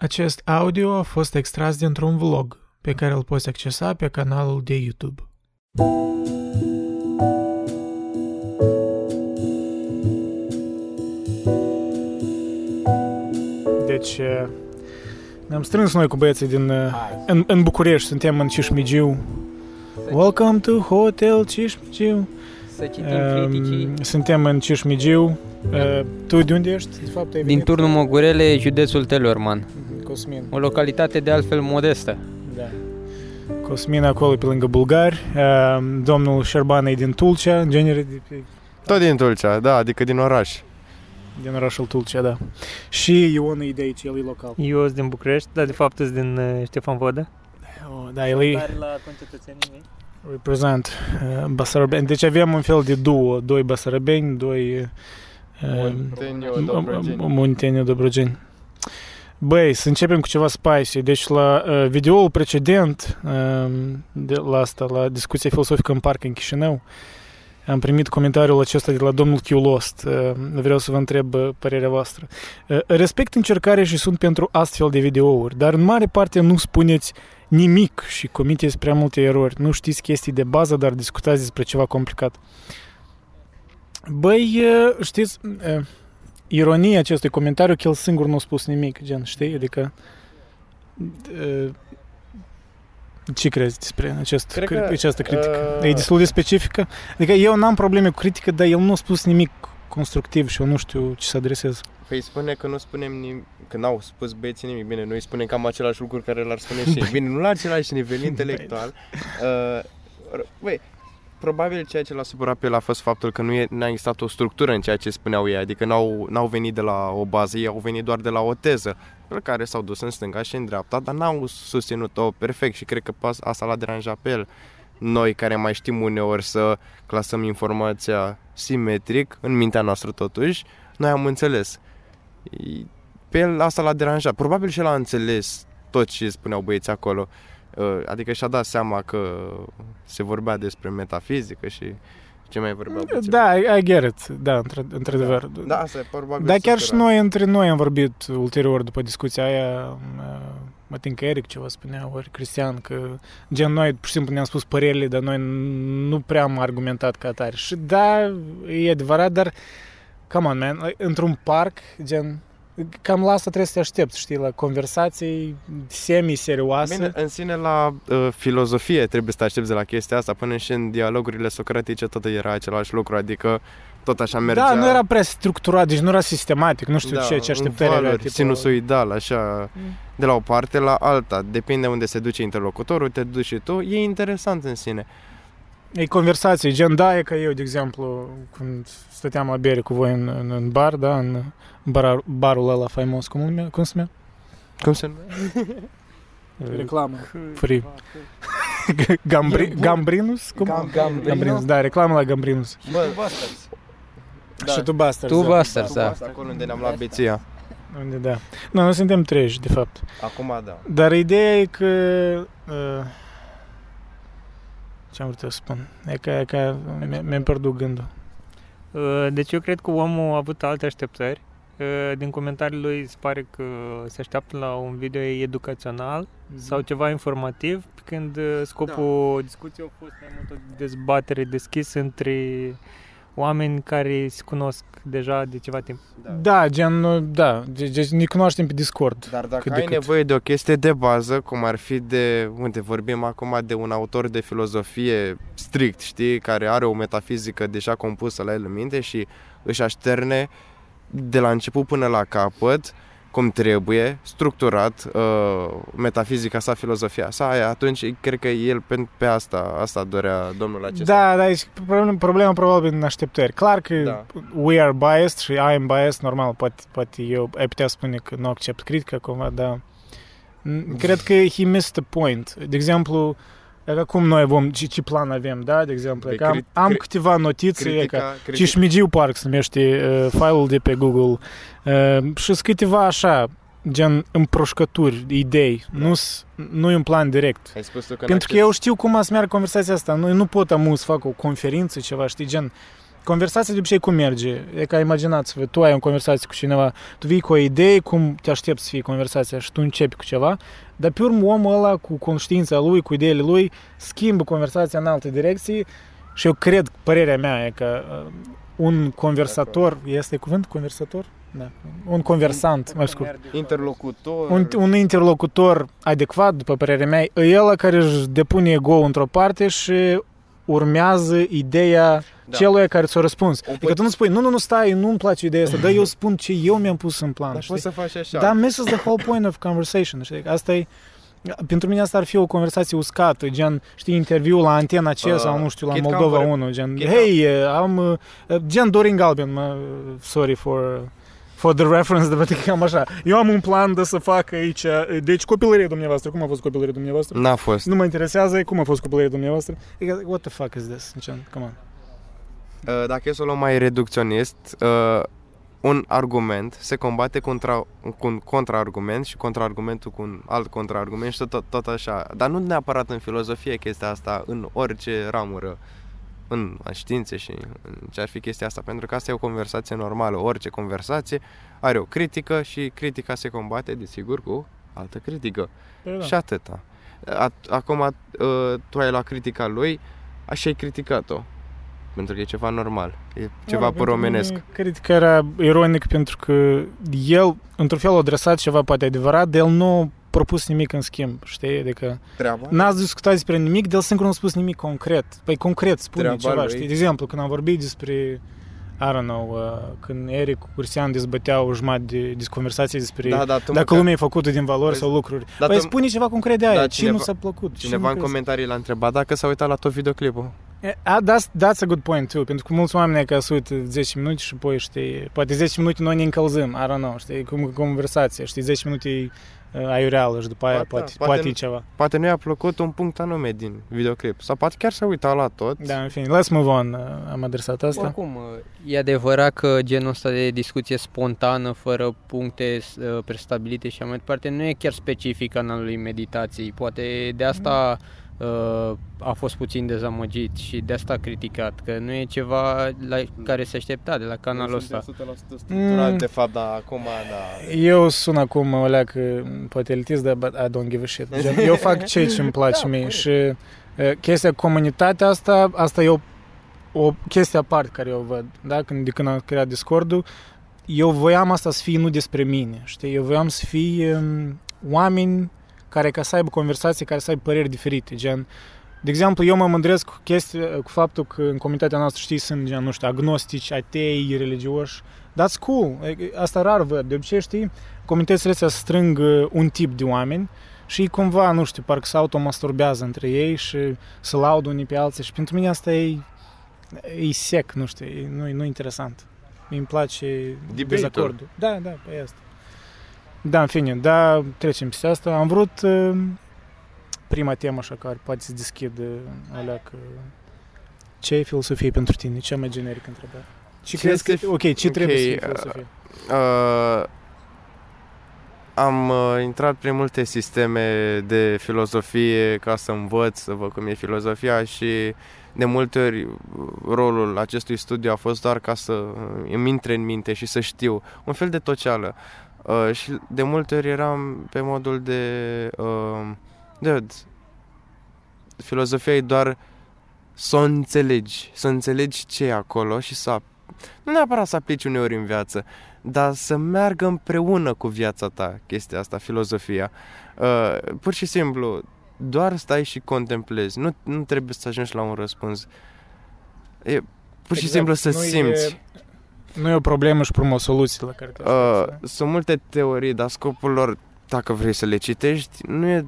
Acest audio a fost extras dintr-un vlog pe care îl poți accesa pe canalul de YouTube. Deci, eh, ne-am strâns noi cu băieții din, eh, în, în București, suntem în Cismigiu. Welcome to Hotel Cismigiu. Să citim Um, criticii. Suntem în Cismigiu. Uh, Tu de unde ești? De fapt, ai Din venit? turnul Mogurele, județul Telorman. Mhm, Cosmin. O localitate de altfel modestă. Da. Cosmin acolo pe lângă bulgari. Uh, Domnul Șerban e din Tulcea, în genere de pe, Tot din Tulcea, da, adică din oraș. din orașul Tulcea, da. Și Ion e de aici, el e local. Eu sunt din București, dar de fapt sunt din uh, Ștefan Vodă. Oh, da, el e la concetățenii mei. reprezent uh, Basarabeni. Deci avem un fel de duo, doi Basarabeni, doi uh, Munteniu, Dobrogeni. M- Munteniu, Dobrogeni. Băi, să începem cu ceva spicy. Deci la uh, videoul precedent uh, de la asta, la discuția filosofică în parc în Chișinău, am primit comentariul acesta de la domnul Chiulost. Uh, vreau să vă întreb uh, părerea voastră. Uh, respect încercarea și sunt pentru astfel de videouri, dar în mare parte nu spuneți nimic și comiteți prea multe erori. Nu știți chestii de bază, dar discutați despre ceva complicat. Băi, uh, știți, uh, ironia acestui comentariu că el singur nu a spus nimic, gen, știi? Adică uh, ce crezi despre acest, Cred cri- că, această critică? uh, E destul de specifică? Adică eu n-am probleme cu critică, dar el nu a spus nimic constructiv și eu nu știu ce să adresez. Păi spune că nu spunem nimic, că n-au spus băieții nimic. Bine, noi spunem cam același lucruri care l-ar spune și ei. Bine, nu la același nivel intelectual. Uh, r- Băi, probabil ceea ce l-a supărat pe el a fost faptul că nu e, n-a existat o structură în ceea ce spuneau ei, adică n-au, n-au venit de la o bază, ei au venit doar de la o teză, pe care s-au dus în stânga și în dreapta, dar n-au susținut-o perfect și cred că pas- asta l-a deranjat pe el. Noi care mai știm uneori să clasăm informația simetric, în mintea noastră totuși, noi am înțeles. E- Pe el asta l-a deranjat. Probabil și el a înțeles tot ce spuneau băieții acolo. Uh, Adică și-a dat seama că se vorbea despre metafizică și ce mai vorbeau băieții. Da, I, I get it, da, într- într-adevăr. Da, asta e probabil Dar chiar și supărat. noi, între noi am vorbit ulterior după discuția aia, uh, mă tin că Eric ceva spunea, ori Cristian, că gen noi pur și simplu ne-am spus părerile, dar noi nu prea am argumentat ca atare. Și da, e adevărat, dar come on, man, like, într-un parc, gen, cam la asta trebuie să te aștepți, știi, la conversații semi-serioase. Bine, în sine la uh, filozofie trebuie să te aștepți de la chestia asta, până și în dialogurile socratice tot era același lucru, adică tot așa mergea... Da, nu era prea structurat, deci nu era sistematic, nu știu da, ce, ce în așteptări avea. valuri, Tipo, sinusoidal, așa, de la o parte la alta. Depinde unde se duce interlocutorul, te duci și tu. E interesant în sine. E conversație, gen, da, e ca eu, de exemplu, când stăteam la bere cu voi în, în, în bar, da, în bar, barul ăla faimos, cum, nume, cum se numea? Cum se numește? Reclamă. Free. Gambri, Gambrinus? Cum? Gam- Gambrino? Gambrinus, da, reclamă la Gambrinus. Bă, Da. Și tu Bastards. Tu da. Bastards, da. Asta acolo unde ne-am luat beția. Unde, da. Nu, noi suntem treji, de fapt. Acum da. Dar ideea e că... Uh, ce am vrut să spun? E că, e că mi- mi-am pierdut gândul. Uh, Deci eu cred că omul a avut alte așteptări. Uh, Din comentariile lui se pare că se așteaptă la un video educațional sau ceva informativ, pe când uh, scopul discuției a fost mai mult o dezbatere deschisă între oameni care se cunosc deja de ceva timp. Da, gen, nu- da, deci deci ne cunoaștem pe Discord. Dar dacă Cât de ai cât. nevoie de o chestie de bază, cum ar fi de, unde vorbim acum de un autor de filozofie strict, știi, care are o metafizică deja compusă la el în minte și își așterne de la început până la capăt, cum trebuie, structurat, uh, metafizica sa, filozofia sa, aia, atunci cred că el pe, pe asta, asta dorea domnul acesta. Da, da, deci problema, problema probabil în așteptări. Clar că Da. we are biased și I am biased, normal, poate, poate eu ai putea spune că nu accept critica cumva, dar n- cred că he missed the point. De exemplu, e ca cum noi vom, ce, ce plan avem, da, de exemplu, e Pe că am, crit- am cri- câteva notițe, e Critica, ca critica, Cismigiu Park se numește uh, file-ul de pe Google uh, și sunt câteva așa, gen împroșcături, idei, nu, nu e un plan direct. ai spus tu că Pentru că n-accepti- eu știu cum să meargă conversația asta. Nu, nu pot amu să fac o conferință, ceva, știi, gen... conversația de obicei cum merge? E ca imaginați-vă, tu ai o conversație cu cineva, tu vii cu o idee, cum te aștepți să fie conversația și tu începi cu ceva, dar pe urmă omul ăla cu conștiința lui, cu ideile lui, schimbă conversația în alte direcții și eu cred, părerea mea e că uh, un conversator, este cuvânt conversator? Da. Un conversant, mai scurt. Interlocutor. Un, un interlocutor adecvat, după părerea mea, e el care își depune ego într-o parte și urmează ideea Da. celui care ți-a răspuns. O Adică poți- tu nu spui, nu, nu, nu, stai, nu-mi place ideea asta, dar eu spun ce eu mi-am pus în plan. Dar știi? poți să faci așa. Dar misses the whole point of conversation, știi? Asta e, pentru mine asta ar fi o conversație uscată, gen, știi, interviul la Antena C Uh, sau, nu știu, la Kit Moldova Camper- 1, gen, Kit hei, uh, am, uh, gen Dorin Galben, mă, sorry for, for the reference, dar poate cam așa. Eu am un plan de să fac aici, deci copilăria dumneavoastră, cum a fost copilăria dumneavoastră? N-a fost. Nu mă interesează cum a fost copilăria dumneavoastră. Adică, what the fuck is this? Gen, come on. Uh, Dacă e să o luăm mai reducționist, uh, un argument se combate contra, cu un contraargument și contraargumentul cu un alt contraargument și tot, tot așa. Dar nu neapărat în filozofie chestia asta, în orice ramură, în științe și în ce ar fi chestia asta, pentru că asta e o conversație normală. Orice conversație are o critică și critica se combate, desigur, cu altă critică. Păi da. Și atâta. A- Acum uh, tu ai luat critica lui, așa ai criticat-o. Pentru că e ceva normal. E ceva Mă rog, pentru păromenesc. mine, Cred că era ironic pentru că el, într-un fel, a adresat ceva poate adevărat, dar el nu a propus nimic în schimb, știi? Adică Treaba? n-ați discutat despre nimic, dar el singur nu a spus nimic concret. Păi concret spune Treaba ceva, lui. știi? De exemplu, când am vorbit despre I don't know, uh, când Eric cu Cristian dezbăteau o jumătate de, de conversație despre Da, da, tu dacă măcar- lumea e făcută din valori Păi, sau lucruri. dar păi tu- spune ceva concret de aia, da, ce cineva- nu s-a plăcut? ce Cineva nu în crezi? comentarii l-a întrebat dacă s-a uitat la tot videoclipul. E, a, that's, that's a good point too, pentru că mulți oameni că se uită 10 minute și apoi, știi, poate 10 minute noi ne încălzim, I don't know, știi, cum conversație, știi, 10 minute e uh, aiureală și după aia Poate, poate, poate poate, nu- e ceva. Poate nu i-a plăcut un punct anume din videoclip. Sau poate chiar s-a uitat la tot. Da, în fine, let's move on, uh, am adresat asta. Oricum, e adevărat că genul ăsta de discuție spontană, fără puncte uh, prestabilite și așa mai departe, nu e chiar specific canalului meditației. Poate de asta uh, a fost puțin dezamăgit și de asta a criticat, că nu e ceva la care se aștepta de la canalul ăsta. Mm. de fapt, dar acum, da. Eu sun acum o leacă, poate elitist, dar but I don't give a shit. Gen, eu fac ce ce îmi place mie și uh, chestia comunitatea asta, asta e o, o chestie aparte care eu văd, da? Când, de când am creat Discord-ul, eu voiam asta să fie nu despre mine, știi? Eu voiam să fie um, oameni care ca să aibă conversații, care să aibă păreri diferite, gen de exemplu, eu mă mândresc cu, chestia, cu faptul că în comunitatea noastră, știi, sunt, gen, nu știu, agnostici, atei, religioși. That's cool. E- Asta rar văd. De obicei, știi, comunitățile astea strâng uh, un tip de oameni și cumva, nu știu, parcă se automasturbează între ei și se laudă unii pe alții și pentru mine asta e, e sec, nu știu, e, nu, e- nu e interesant. Îmi place Debate-ul. dezacordul. Da, da, pe asta. Da, în fine, da, trecem peste asta. Am vrut uh, prima temă așa care poate să deschidă alea că ce e filosofie pentru tine? Cea mai generică întrebare. Ce, Ce crezi că, este- ok, ce trebuie să fie ok, filosofie? Uh, am uh, intrat prin multe sisteme de filozofie ca să învăț, să văd cum e filozofia și de multe ori uh, rolul acestui studiu a fost doar ca să uh, îmi intre în minte și să știu. Un fel de toceală. Uh, și de multe ori eram pe modul de... Uh, de filozofia e doar să o înțelegi, să înțelegi ce e acolo și să ap- nu neapărat să aplici uneori în viață, dar să meargă împreună cu viața ta chestia asta, filozofia. Uh, pur și simplu, doar stai și contemplezi. Nu, nu trebuie să ajungi la un răspuns. E pur și Exact, simplu să nu e- simți. Nu e o problemă și promă o soluție la care te Uh, aștepți, da? sunt multe teorii, dar scopul lor, dacă vrei să le citești, nu e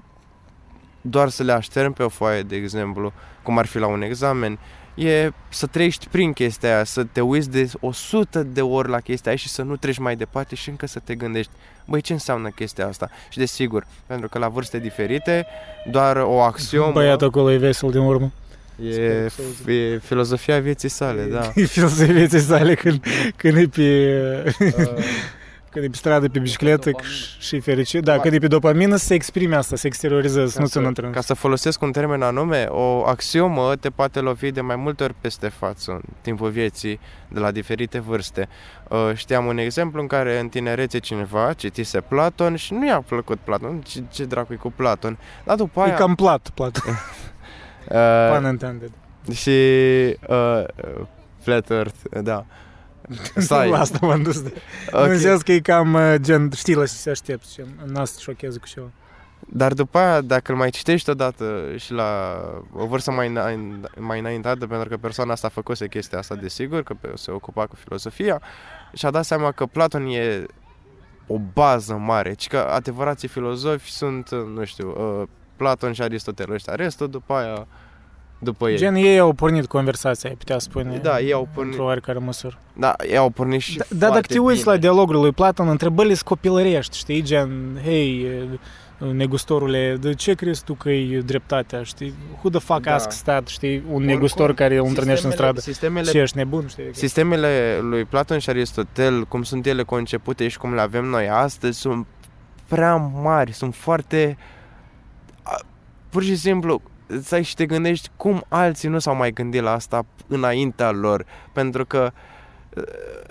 doar să le așterni pe o foaie, de exemplu, cum ar fi la un examen, e să treci prin chestia aia, să te uiți de 100 de ori la chestia aia și să nu treci mai departe și încă să te gândești, băi, ce înseamnă chestia asta? Și desigur, pentru că la vârste diferite, doar o axiomă Băiatul acolo e vesel din urmă. E, e filozofia vieții sale, da. E filosofia vieții sale când, când e pe... Uh, Când e pe stradă, pe bicicletă Dopamină. și e fericit. Da, când e pe dopamină, să se exprime asta, să exteriorizeze, să Ca nu să- țină într-un... Ca să folosesc un termen anume, o axiomă te poate lovi de mai multe ori peste față în timpul vieții, de la diferite vârste. Uh, Știam un exemplu în care în tinerețe cineva citise Platon și nu i-a plăcut Platon, ce, ce dracu cu Platon. Dar după E aia... cam plat, plat. uh, Pun intended. și... Uh, Flat Earth, da. Stai. La asta m-am dus. De... Ok. În sens că e cam uh, gen, știi la ce se aștepți și n-a să te șocheze cu ceva. Dar după aia, dacă îl mai citești odată și la o vârstă mai, îna- mai înaintată, pentru că persoana asta a făcuse chestia asta, desigur, că pe- se ocupa cu filozofia, și-a dat seama că Platon e o bază mare, ci că adevărații filozofi sunt, nu știu, uh, Platon și Aristotel ăștia, restul după aia, după ei. Gen, ei au pornit conversația, ai putea spune. Da, ei au pornit- Într-o oarecare măsură. Da, ei au pornit și Da, dar dacă te uiți la dialogul lui Platon, întrebările sunt copilărești, știi? Gen, hei, negustorule, de ce crezi tu că e dreptatea, știi? Who the fuck Da. asks that, știi? Un Oricum, negustor care îl întâlnești în stradă. Sistemele Ce ești nebun, știi? Sistemele lui Platon și Aristotel, cum sunt ele concepute și cum le avem noi astăzi, sunt prea mari, sunt foarte... a- Pur și simplu, stai și te gândești cum alții nu s-au mai gândit la asta înaintea lor, pentru că uh,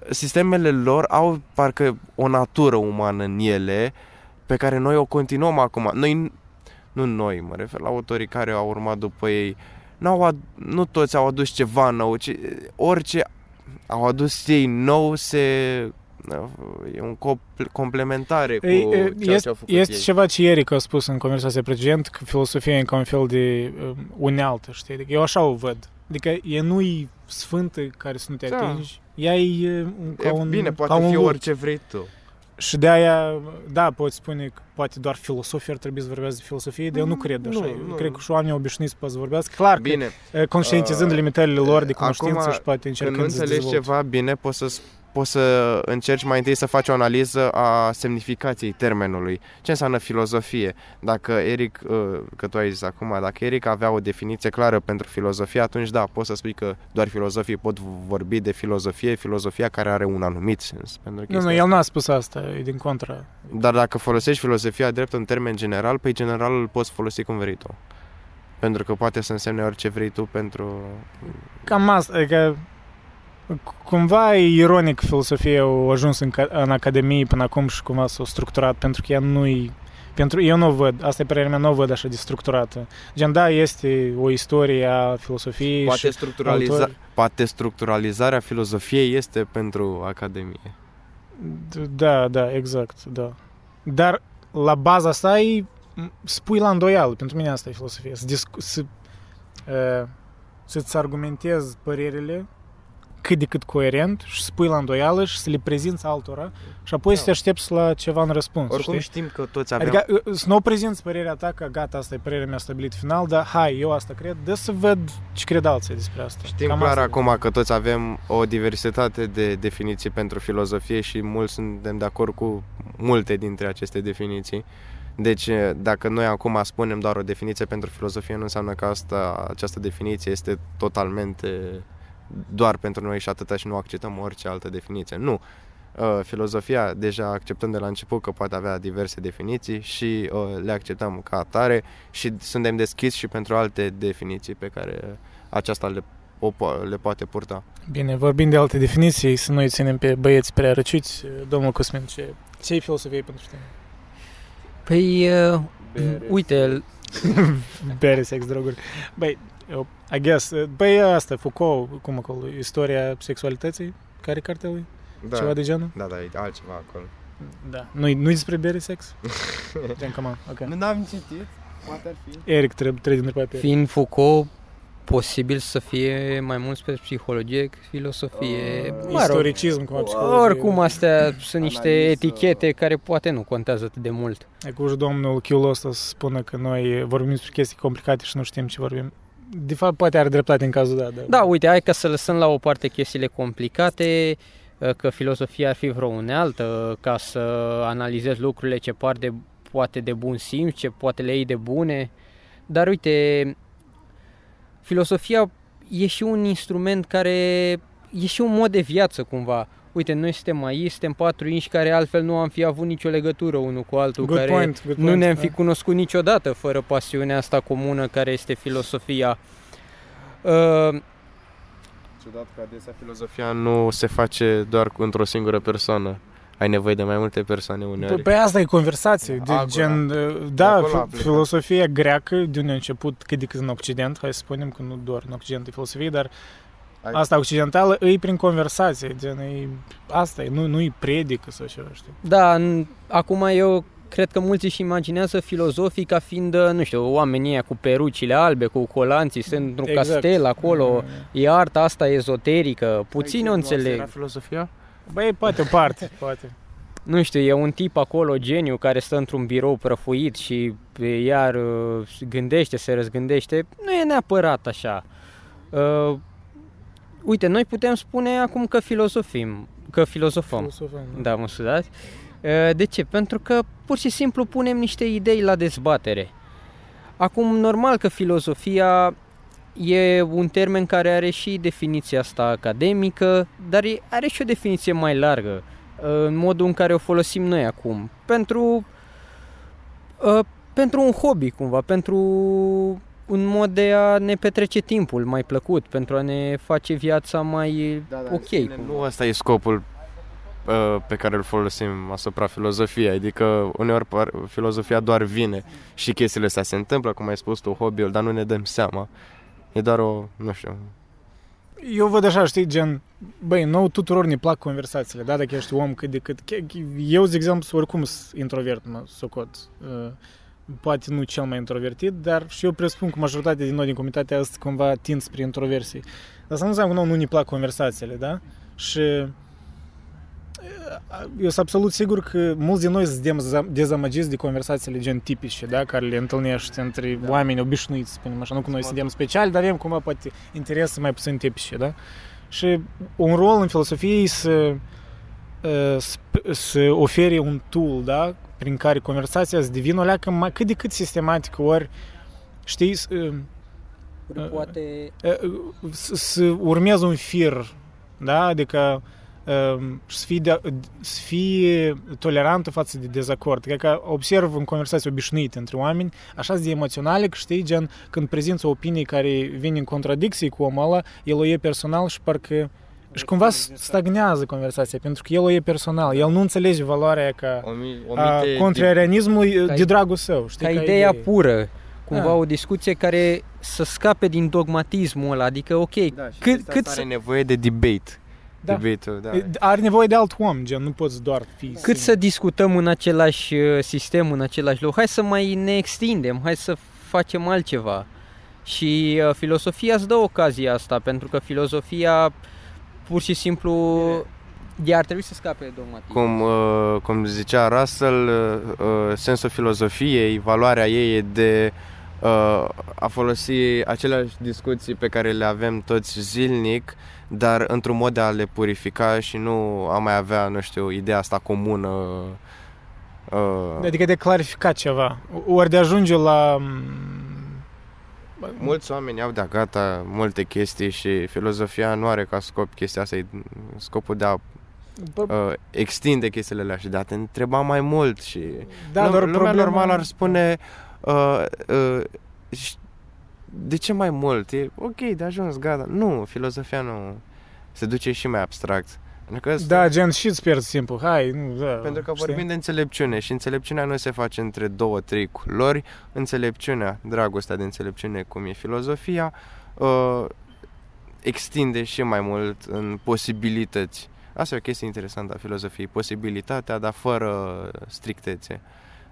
sistemele lor au parcă o natură umană în ele pe care noi o continuăm acum. Noi, nu noi, mă refer la autorii care au urmat după ei, n-au ad- nu toți au adus ceva nou, ci orice au adus ei nou se e un cop- complementare cu Ei, e, ceea ce este, au făcut este ei. ceva ce Eric a spus în conversația precedentă, că filosofia e ca un fel de um, unealtă, știi? Adică eu așa o văd. Adică e nu-i sfântă care să nu te Da. atingi, ea e um, ca E, un bine, ca poate un fi lut. orice vrei tu. Și de aia, da, poți spune că poate doar filosofii ar trebui să vorbească de filosofie, dar eu nu Mm, cred așa. nu, Eu nu. cred că și oamenii obișnuiți poate să vorbească. Clar că Bine, eh, conștientizând uh, limitările lor de acum, cunoștință și poate când nu încercând să înțelegi dezvolte. ceva, bine, poți să poți să încerci mai întâi să faci o analiză a semnificației termenului. Ce înseamnă filozofie? Dacă Eric, uh, că tu ai zis acum, dacă Eric avea o definiție clară pentru filozofie, atunci da, poți să spui că doar filozofii pot vorbi de filozofie, filozofia care are un anumit sens. Pentru Nu, nu, chestia el n-a spus asta, e din contra. Dar dacă folosești filozofia drept în termen general, pe general îl poți folosi cum vrei tu. Pentru că poate să însemne orice vrei tu pentru... Cam asta, adică cumva e ironic filosofia a ajuns în, ca- în academie până acum și cumva s-a structurat, pentru că ea nu pentru eu nu o văd, asta e părerea mea, nu o văd așa de structurată. Gen, da, este o istorie a filosofiei Poate, și structuraliza... autori. poate structuralizarea filozofiei este pentru academie. D- Da, da, exact, da. Dar la baza sa e m, spui la îndoială, pentru mine asta e filosofia, să, discu- să, uh, să-ți argumentezi părerile cât de cât coerent și spui la îndoială și să le prezinți altora și apoi Da. să te aștepți la ceva în răspuns, Oricum știi? știm că toți avem... Adică uh, să nu prezinți părerea ta că gata, asta e părerea mea stabilit final, dar hai, eu asta cred, dă să văd ce cred alții despre asta. Știm Cam clar asta e. acum că toți avem o diversitate de definiții pentru filozofie și mulți suntem de acord cu multe dintre aceste definiții. Deci, dacă noi acum spunem doar o definiție pentru filozofie, nu înseamnă că asta, această definiție este totalmente doar pentru noi și atâta și nu acceptăm orice altă definiție. Nu. Uh, Filozofia, deja acceptăm de la început că poate avea diverse definiții și uh, le acceptăm ca atare și suntem deschiși și pentru alte definiții pe care aceasta le, o, po- le poate purta. Bine, vorbind de alte definiții, să nu-i ținem pe băieți prea răciți, domnul Cosmin, ce, ce e filosofie pentru tine? Păi, uh, uite, Bere, sex, droguri. Băi, eu, I guess, băi, asta, Foucault, cum acolo, istoria sexualității, care e cartea lui? Da, Ceva de genul? da, da, e altceva acolo. Da. Nu-i, nu-i despre bere, sex? Gen, come on, ok. Nu n-am citit, poate ar fi. Eric, trebuie, trebuie întreba pe fiind Foucault, posibil să fie mai mult spre psihologie, filosofie, Uh, mă rog, Istoricism, cum a psihologie. oricum astea sunt niște Analiză. etichete care poate nu contează atât de mult. E cu domnul Chiul ăsta să spună că noi vorbim despre chestii complicate și nu știm ce vorbim. De fapt, poate are dreptate în cazul dat. Da, uite, hai ca să lăsăm la o parte chestiile complicate, că filosofia ar fi vreo unealtă, ca să analizezi lucrurile ce par de, poate de bun simț, ce poate le iei de bune. Dar uite, filosofia e și un instrument care e și un mod de viață cumva. Uite, noi suntem aici, suntem patru inși care altfel nu am fi avut nicio legătură unul cu altul, Good care point, good nu point, ne-am da. fi cunoscut niciodată fără pasiunea asta comună care este filosofia. Uh, Ciudat că adesea filozofia nu se face doar cu într-o singură persoană. Ai nevoie de mai multe persoane uneori. Păi, Păi asta e conversație, de Agora. gen, uh, De da, acolo a fi- plecat. filosofia greacă, de unde a început cât de cât în Occident, hai să spunem că nu doar în Occident e filosofie, dar Ai- asta occidentală e prin conversație, gen, e, asta e, nu, nu-i predică sau ceva, știi? Da, n- acum eu cred că mulți își imaginează filozofii ca fiind, nu știu, oamenii ăia cu perucile albe, cu colanții, sunt într-un Exact. castel acolo, Mm. e arta asta ezoterică, puțin o Aici nu Era înțeleg. filozofia? Băi, poate o parte, poate. Nu știu, e un tip acolo, geniu, care stă într-un birou prăfuit și e, iar uh, gândește, se răzgândește. Nu e neapărat așa. Uh, uite, noi putem spune acum că filozofim, că filozofăm. Filosofăm, Da, mă scuzați. Uh, De ce? Pentru că pur și simplu punem niște idei la dezbatere. Acum, normal că filozofia e un termen care are și definiția asta academică, dar e- are și o definiție mai largă, uh, în modul în care o folosim noi acum. Pentru, uh, pentru un hobby, cumva, pentru un mod de a ne petrece timpul mai plăcut, pentru a ne face viața mai Da, ok. Bine, cumva. nu ăsta e scopul uh, pe care îl folosim asupra filozofiei, adică uneori par, filozofia doar vine și chestiile astea se întâmplă, cum ai spus tu, hobby-ul, dar nu ne dăm seama. E doar o, nu știu, Eu văd așa, știi, gen, băi, nou tuturor ne plac conversațiile, da, dacă ești om cât de cât. Eu, de exemplu, oricum sunt introvert, mă socot. Uh, Poate nu cel mai introvertit, dar și eu presupun că majoritatea din noi din comunitatea asta cumva tind spre introversie. Dar asta nu înseamnă că nouă nu ne plac conversațiile, da? Și uh, eu sunt absolut sigur că mulți din noi suntem deza- dezamăgiți de conversațiile gen tipice, da, care le întâlnești între da. oameni obișnuiți, să spunem așa, nu că noi suntem speciali, dar avem cumva poate interese mai puțin tipice, da? Și un rol în filosofie e să, uh, sp- să ofere un tool, da, prin care conversația să devină o leacă mai, cât de cât sistematică, ori, știi, s- uh, Poate uh, să, să urmezi un fir, da, adică um, și să fii, de, să fii tolerantă față de dezacord. Cred că observ în conversații obișnuite între oameni, așa de emoționale, că știi, gen, când prezinți o opinie care vine în contradicție cu omul ăla, el o e personal și parcă și cumva stagnează conversația, pentru că el o e personal, el nu înțelege valoarea ca omi, a omite contrarianismului Ca de dragul său, știi? ca ideea idee. pură, cumva Da. o discuție care să scape din dogmatismul ăla, adică ok, da, și cât, chestia cât, asta să, are nevoie de debate. Da. Debate-ul, da. Are nevoie de alt om, gen, nu poți doar fi cât singur. să discutăm în același uh, sistem, în același loc, hai să mai ne extindem, hai să facem altceva. Și uh, filosofia îți dă ocazia asta, pentru că filozofia pur și simplu ea ar trebui să scape de dogmatism. Cum, uh, cum zicea Russell, uh, uh, sensul filozofiei, valoarea ei e de uh, a folosi aceleași discuții pe care le avem toți zilnic, dar într-un mod de a le purifica și nu a mai avea, nu știu, ideea asta comună. Uh, Adică de clarificat ceva. Ori de ajunge la... Mulți oameni au de gata multe chestii și filozofia nu are ca scop chestia asta, e scopul de a uh, extinde chestiile alea și de a te întreba mai mult și Da, Lum- doar lumea problema... normal ar spune uh, uh, ș- de ce mai mult? E ok, de ajuns, gata. Nu, filozofia nu se duce și mai abstract. Pentru că, Da, gen, și îți pierzi timpul. Hai, nu, da. pentru că știi? vorbim de înțelepciune și înțelepciunea nu se face între două, trei culori. Înțelepciunea, dragostea de înțelepciune, cum e filozofia, uh, extinde și mai mult în posibilități. Asta e o chestie interesantă a filozofiei, posibilitatea, dar fără strictețe.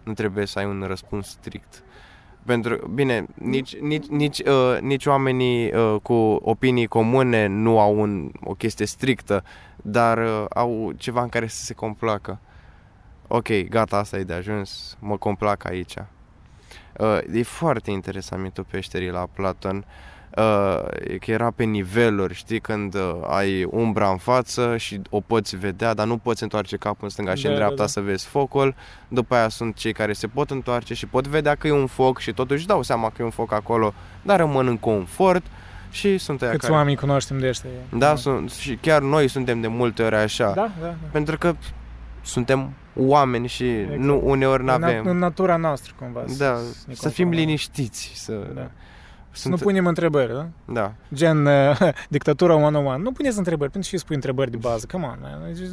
Nu trebuie să ai un răspuns strict. Pentru, bine, nici, nici, nici, uh, nici oamenii uh, cu opinii comune nu au un, o chestie strictă, dar uh, au ceva în care să se complacă. Ok, gata, asta e de ajuns, mă complac aici. Uh, e foarte interesant mitul peșterii la Platon. Uh, e că era pe niveluri, știi, când uh, ai umbra în față și o poți vedea, dar nu poți întoarce capul în stânga și Da, în da, dreapta da. să vezi focul. După aia sunt cei care se pot întoarce și pot vedea că e un foc și totuși dau seama că e un foc acolo, dar rămân în confort. Și sunt aia Câți care... oameni cunoaștem de ăștia? Da, sunt, și chiar noi suntem de multe ori așa. Da, da. da. Pentru că suntem oameni și Exact. nu uneori nu În, avem. în natura noastră, cumva. Da, ne să fim conformăm. liniștiți, să... Da. Să Sunt, nu punem întrebări, da? da. Gen uh, dictatura one-on-one. Nu puneți întrebări, pentru ce spui întrebări de bază? Come on, man. Deci,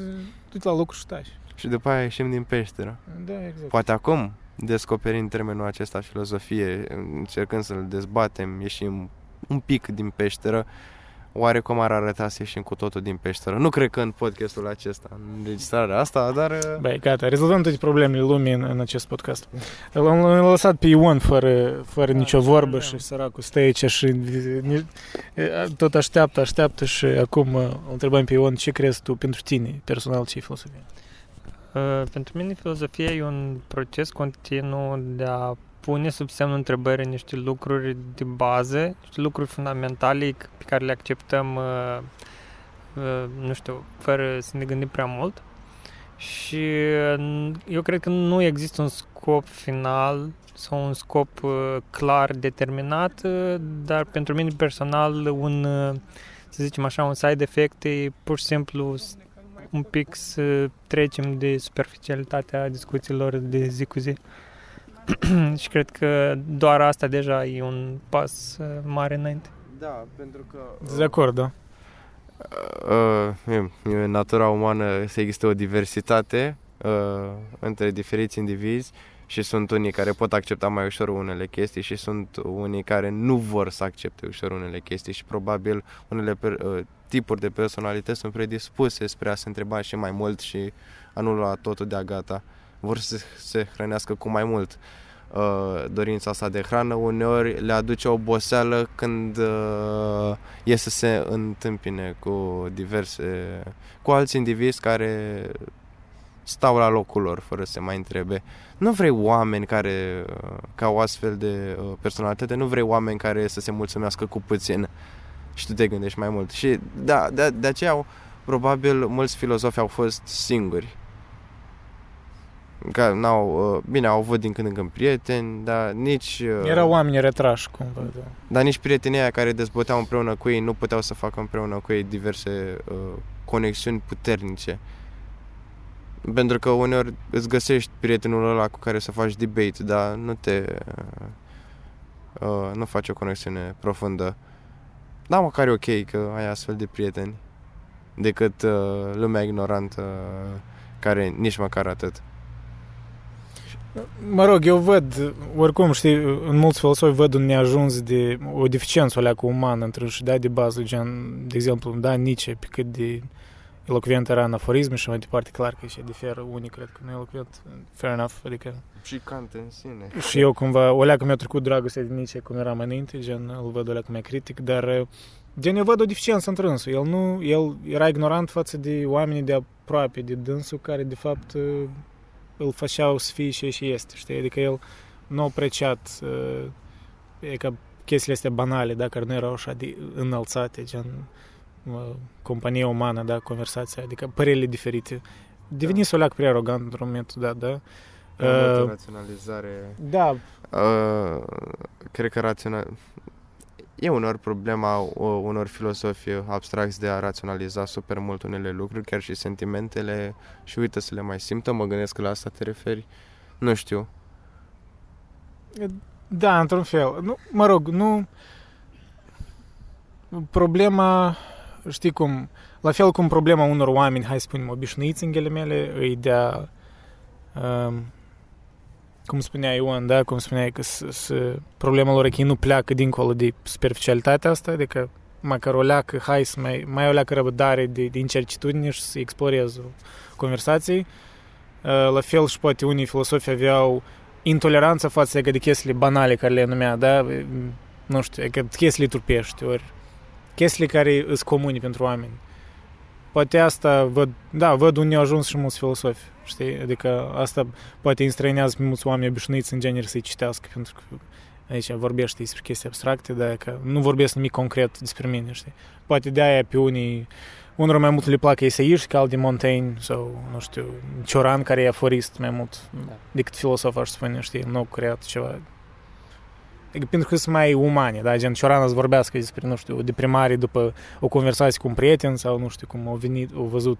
Du-te la lucru și taci. Și după aia ieșim din peșteră. Da, exact. Poate acum descoperim termenul acesta filozofie, încercând să-l dezbatem, ieșim un pic din peșteră, oare cum ar arăta să ieșim cu totul din peșteră? Nu cred că în podcastul acesta, în înregistrarea asta, dar... uh, Băi, gata, rezolvăm toate problemele lumii în, în acest podcast. L-am, l-am lăsat pe Ion fără, fără Da, nicio nicio vorbă problemă. și săracul stă aici și ni- tot așteaptă, așteaptă și acum uh, îl întrebăm pe Ion ce crezi tu pentru tine, personal, ce e filosofie? Uh, pentru mine filozofia e un proces continuu de a pune sub semnul întrebării niște lucruri de bază, niște lucruri fundamentale pe care le acceptăm, uh, uh, nu știu, fără să ne gândim prea mult. Și uh, eu cred că nu există un scop final sau un scop uh, clar determinat, uh, dar pentru mine personal un, uh, să zicem așa, un side effect e pur și simplu s- un pic să trecem de superficialitatea discuțiilor de zi cu zi. și cred că doar asta deja e un pas uh, mare înainte. Da, pentru că... De acord, da? Uh, e, e natura umană să existe o diversitate uh, între diferiți indivizi și sunt unii care pot accepta mai ușor unele chestii și sunt unii care nu vor să accepte ușor unele chestii și probabil unele per, uh, tipuri de personalități sunt predispuse spre a se întreba și mai mult și a nu lua totul de-a gata. Vor să se hrănească cu mai mult. Uh, dorința asta de hrană uneori le aduce oboseală când uh, e să se întâmpine cu diverse, cu alți indivizi care stau la locul lor fără să se mai întrebe. Nu vrei oameni care, uh, ca o astfel de uh, personalitate, nu vrei oameni care să se mulțumească cu puțin și tu te gândești mai mult. Și da, de, de aceea au- probabil mulți filozofi au fost singuri. Că n-au, uh, bine, au avut din când în când prieteni, dar nici... uh, Erau oameni retrași, cumva, da. dar nici prietenii aia care dezbăteau împreună cu ei nu puteau să facă împreună cu ei diverse uh, conexiuni puternice. Pentru că uneori îți găsești prietenul ăla cu care să faci debate, dar nu te... Uh, uh, nu faci o conexiune profundă. Da, măcar e ok că ai astfel de prieteni decât uh, lumea ignorantă uh, care nici măcar atât. Mă rog, eu văd, oricum, știi, în mulți filosofi văd un neajuns de o deficiență o leacă umană între și da de bază, gen, de exemplu, da, Nietzsche, pe cât de elocvent era în aforisme și mai departe, clar că și diferă, unii cred că nu e elocvent, fair enough, adică Și Kant în sine. și eu cumva, o leacă mi-a trecut dragostea de Nietzsche cum eram înainte, gen, îl văd o leacă mai critic, dar gen, eu văd o deficiență între însul, el nu, el era ignorant față de oamenii de aproape de dânsul care, de fapt, îl făceau să fie și și este, știi? Adică el nu a apreciat uh, e ca chestiile astea banale, da, care nu erau așa de înălțate, gen uh, companie umană, da, conversația, adică părerile diferite. Devenise o leacă prea arogant într-un moment, da, da. Uh, Uh, raționalizare da, Uh, cred că rațional... E unor problema uh, unor filosofi abstracți de a raționaliza super mult unele lucruri, chiar și sentimentele și uite să le mai simtă, mă gândesc că la asta te referi. Nu știu. Da, într-un fel. Nu, mă rog, nu... Problema, știi cum, la fel cum problema unor oameni, hai să spunem, obișnuiți în ghilimele, îi de a, um, cum spunea Ion, da, cum spunea că s- s- problema lor e că ei nu pleacă dincolo de superficialitatea asta, adică măcar o leacă, hai să mai, mai o leacă răbdare de, de incertitudine și să exploreze conversații. Uh, La fel și poate unii filosofi aveau intoleranță față de chestiile banale care le numea, da? Nu știu, e că chestiile trupești, ori chestiile care sunt comune pentru oameni. Poate asta văd, da, văd unde au ajuns și mulți filosofi, știi? Adică asta poate înstrăinează pe mulți oameni obișnuiți în genere să-i citească, pentru că aici vorbește despre chestii abstracte, dar că nu vorbesc nimic concret despre mine, știi? Poate de aia pe unii unor mai mult le plac eseiști ca al de Montaigne sau, nu știu, Cioran, care e aforist mai mult Da. decât filosof, aș spune, știi, nu au creat ceva Adică pentru că sunt mai umane, da? Gen Ciorana să vorbească despre, nu știu, o deprimare după o conversație cu un prieten sau, nu știu, cum au venit, au văzut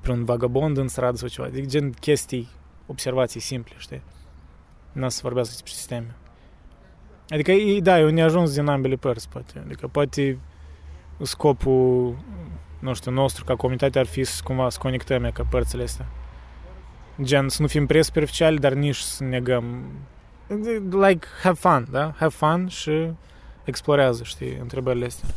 pe un vagabond în stradă sau ceva. Adică gen chestii, observații simple, știi? Nu să vorbească despre sisteme. Adică, e, da, e un neajuns din ambele părți, poate. Adică, poate scopul, nu știu, nostru ca comunitate ar fi să, cumva să conectăm ca părțile astea. Gen, să nu fim prea superficiali, dar nici să negăm. Like, have fun, da? Have fun și explorează, știi, întrebările astea.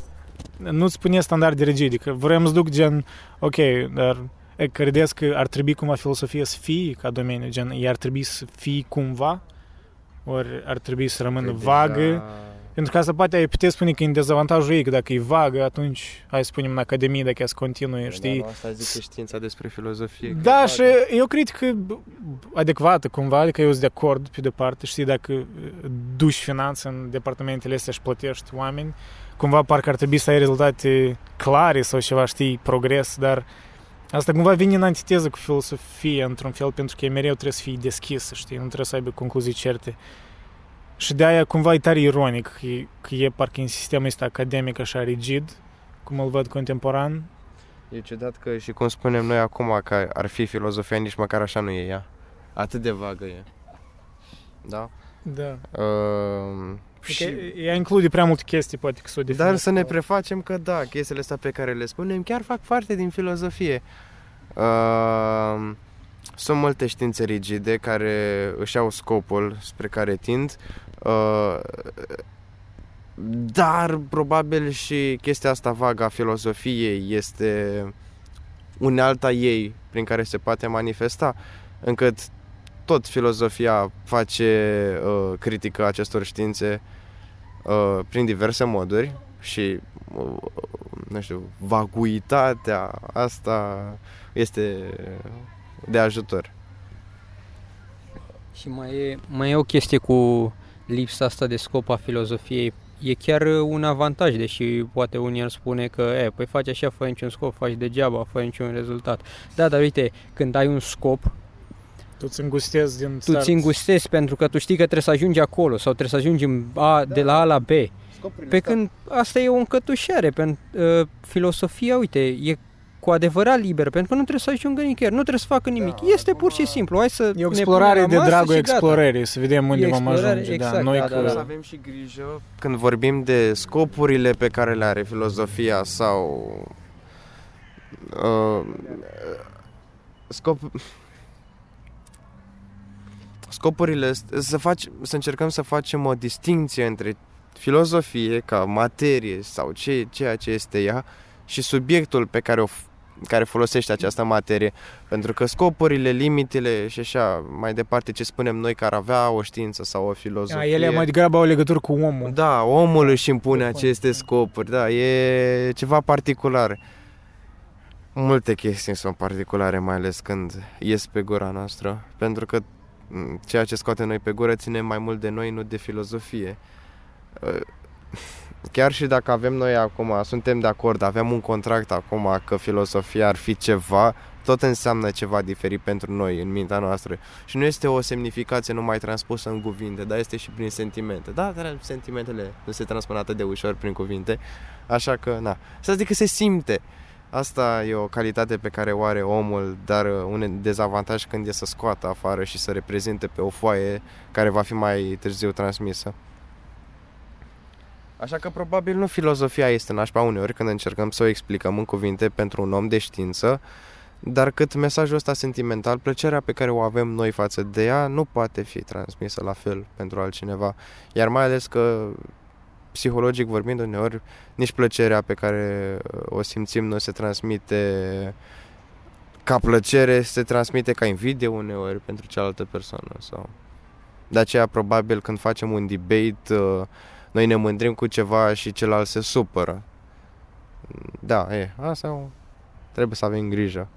Nu-ți pune standarde rigide, că vrem să duc gen, ok, dar e, credeți că ar trebui cumva filosofia să fie ca domeniu, gen, ea ar trebui să fie cumva, ori ar trebui să rămână Că vagă, deja- pentru că asta poate ai putea spune că e în dezavantajul ei, că dacă e vagă, atunci, hai să spunem, în academie, dacă ea să continue, știi? Da, nu, asta zice știința despre filozofie. că Da, e și vagă. eu cred că adecvată cumva, adică eu sunt de acord pe de parte, știi, dacă uh, duci finanțe în departamentele astea și plătești oameni, cumva parcă ar trebui să ai rezultate clare sau ceva, știi, progres, dar asta cumva vine în antiteză cu filosofia într-un fel, pentru că ea mereu trebuie să fie deschisă, știi, nu trebuie să aibă concluzii certe. Și de aia cumva e tare ironic că e, că e parcă în sistemul ăsta academic așa rigid, cum îl văd contemporan, E ciudat că și cum spunem noi acum că ar fi filozofia, nici măcar așa nu e ea. Atât de vagă e. Da? da. Uh, Și... și... Ea include prea multe chestii, poate că s-o Dar definesc să ne ca- prefacem că da, chestiile astea pe care le spunem chiar fac parte din filozofie. Uh, sunt multe științe rigide care își au scopul spre care tind, uh, dar probabil și chestia asta vagă a filozofiei este unealta ei prin care se poate manifesta, încât tot filozofia face uh, critică acestor științe uh, prin diverse moduri și uh, nu știu, vaguitatea asta este de ajutor. Și mai e, mai e o chestie cu lipsa asta de scop a filozofiei. E chiar un avantaj, deși poate unii ar spune că, e, păi faci așa, fără niciun scop, faci degeaba, fără niciun rezultat. Da, dar uite, când ai un scop, Tu îți îngustezi din tu start. ți îngustezi pentru că tu știi că trebuie să ajungi acolo sau trebuie să ajungi în A, de la A la B. Pe când asta e o încătușare, pentru uh, filosofia, uite, e cu adevărat liberă, pentru că nu trebuie să ajungă nicăieri, nu trebuie să facă nimic. Da, este pur și acum- simplu, hai să E o ne punem explorare la de masă dragul și gata. explorării, să vedem unde E vom explorare, ajunge. exact, da. Noi da, că... da, Să da. avem și grijă când vorbim de scopurile pe care le are filozofia sau uh, scop scopurile să faci să încercăm să facem o distinție între filozofie ca materie sau ce, ceea ce este ea și subiectul pe care o f- care folosește această materie. Pentru că scopurile, limitele și așa mai departe ce spunem noi că ar avea o știință sau o filozofie. A, ele mai degrabă au legătură cu omul. Da, omul își impune Corect. aceste scopuri, da, e ceva particular. Multe chestiuni sunt particulare, mai ales când ies pe gura noastră, pentru că m, ceea ce scoate noi pe gură ține mai mult de noi, nu de filozofie. Uh, Chiar și dacă avem noi acum, suntem de acord, avem un contract acum că filozofia ar fi ceva, tot înseamnă ceva diferit pentru noi în mintea noastră. Și nu este o semnificație numai transpusă în cuvinte, dar este și prin sentimente. Da, dar sentimentele nu se transpun atât de ușor prin cuvinte, așa că, na. Să zic că se simte. Asta e o calitate pe care o are omul, dar uh, un dezavantaj când e să scoată afară și să reprezinte pe o foaie care va fi mai târziu transmisă. Așa că probabil nu filozofia este nașpa uneori când încercăm să o explicăm în cuvinte pentru un om de știință, dar cât mesajul ăsta sentimental, plăcerea pe care o avem noi față de ea nu poate fi transmisă la fel pentru altcineva. Iar mai ales că psihologic vorbind uneori, nici plăcerea pe care uh, o simțim nu se transmite ca plăcere, se transmite ca invidie uneori pentru cealaltă persoană. Sau... De aceea, probabil, când facem un debate, uh, noi ne mândrim cu ceva și celălalt se supără. Da, e, asta o- trebuie să avem grijă.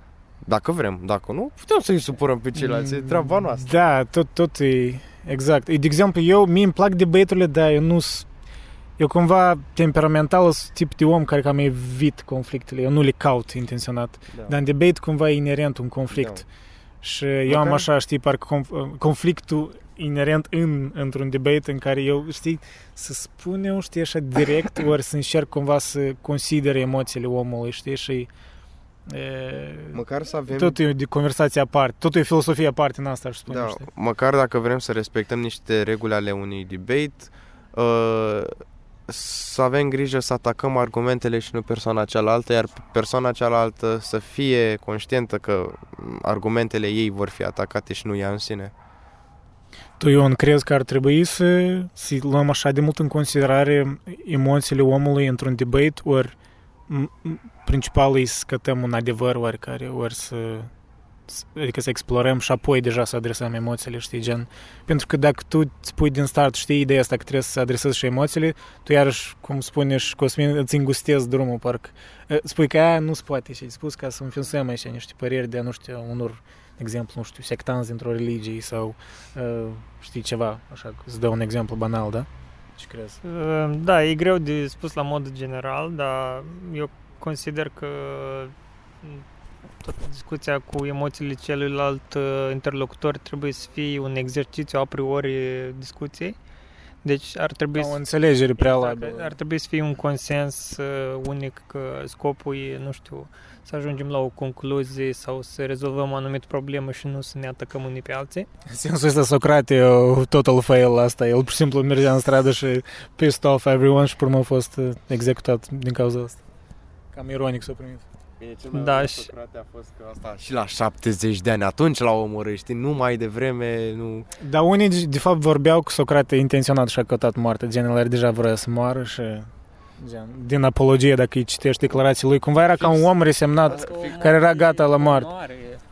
Dacă vrem, dacă nu, putem să-i supărăm pe ceilalți, e treaba noastră. Da, tot, tot e exact. E, De exemplu, eu, mie îmi plac debate-urile, dar eu nu s- eu cumva temperamental sunt tip de om care cam evit conflictele. Eu nu le caut intenționat. Da. Dar în debate cumva e inerent un conflict. Și eu am Măcar- așa, știi, parcă conf- conflictul inerent în, într-un debate în care eu, știi, să spun eu, știi, așa direct, ori să încerc cumva să consider emoțiile omului, știi, și e, Măcar să avem... totul e de conversație aparte, totul e filosofie aparte în asta, aș spune, Da, știi? măcar dacă vrem să respectăm niște reguli ale unui debate, uh, să avem grijă să atacăm argumentele și nu persoana cealaltă, iar persoana cealaltă să fie conștientă că argumentele ei vor fi atacate și nu ea în sine. Tu, Ion, crezi că ar trebui să, să luăm așa de mult în considerare emoțiile omului într-un debate, ori m- m- principalul e să scătăm un adevăr oarecare, ori să, să- adică să explorăm și apoi deja să adresăm emoțiile, știi, gen. Pentru că dacă tu îți pui din start, știi, ideea asta că trebuie să adresezi și emoțiile, tu iarăși, cum spune și Cosmin, îți îngustezi drumul, parcă. Eh, Spui că aia nu se poate și ai spus ca să înființăm aici niște păreri de, nu știu, unor de exemplu, nu știu, sectanți dintr-o religie sau uh, știi ceva, așa, că îți dă un exemplu banal, da? Ce crezi? Uh, Da, e greu de spus la mod general, dar eu consider că mm, toată discuția cu emoțiile celuilalt uh, interlocutor trebuie să fie un exercițiu a priori discuției. Deci ar trebui Ca o să înțelegere Exact, prealabilă. ar trebui să fie un consens uh, unic că scopul e, nu știu, să ajungem la o concluzie sau să rezolvăm o anumită problemă și nu să ne atacăm unii pe alții. În sensul ăsta Socrate e o total fail la asta. El pur și simplu mergea în stradă și pissed off everyone și pe urmă a fost uh, executat din cauza asta. Cam ironic s-a primit. Bine, cel mai Da, mare și- Socrate a fost că asta și la 70 de ani, atunci l-au omorât, știi, nu mai devreme, nu... Dar unii, de fapt, vorbeau că Socrate intenționat și-a căutat moarte. Gen, el deja vrea să moară și... Gen, din apologie, dacă îi citești declarațiile lui, cumva era ca un om resemnat care era gata la moarte.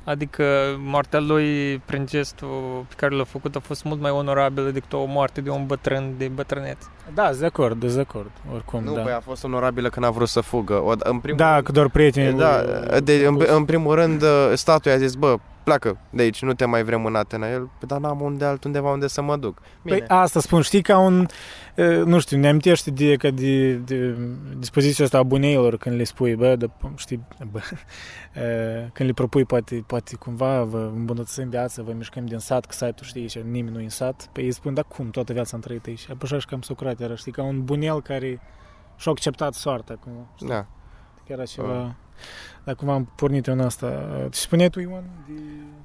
Adică moartea lui prin gestul pe care l-a făcut a fost mult mai onorabilă decât o moarte de un bătrân de bătrânețe. Da, sunt de acord, sunt de acord, oricum, Nu, da. băi, a fost onorabilă când a vrut să fugă. O, în primul Da, rând, că doar prietenii Da, lui- de, în, în primul rând, uh, statul i-a zis, bă, pleacă de aici, nu te mai vrem în Atena. El, "Păi, dar n-am unde altundeva unde să mă duc. Păi asta spun, știi, ca un, e, nu știu, ne amintește de, ca de, de dispoziția asta a buneilor când le spui, bă, de, știi, bă, e, când le propui, poate, poate cumva vă îmbunătățim viața, vă mișcăm din sat, că satul, știi, și nimeni nu e în sat, pe ei spun, da cum, toată viața am trăit aici. Așa și cam Socrate era, știi, ca un bunel care și-a acceptat soarta, cum, știi, Da. Era ceva... Dar cum am pornit eu în asta. Ce spuneai tu, Ion?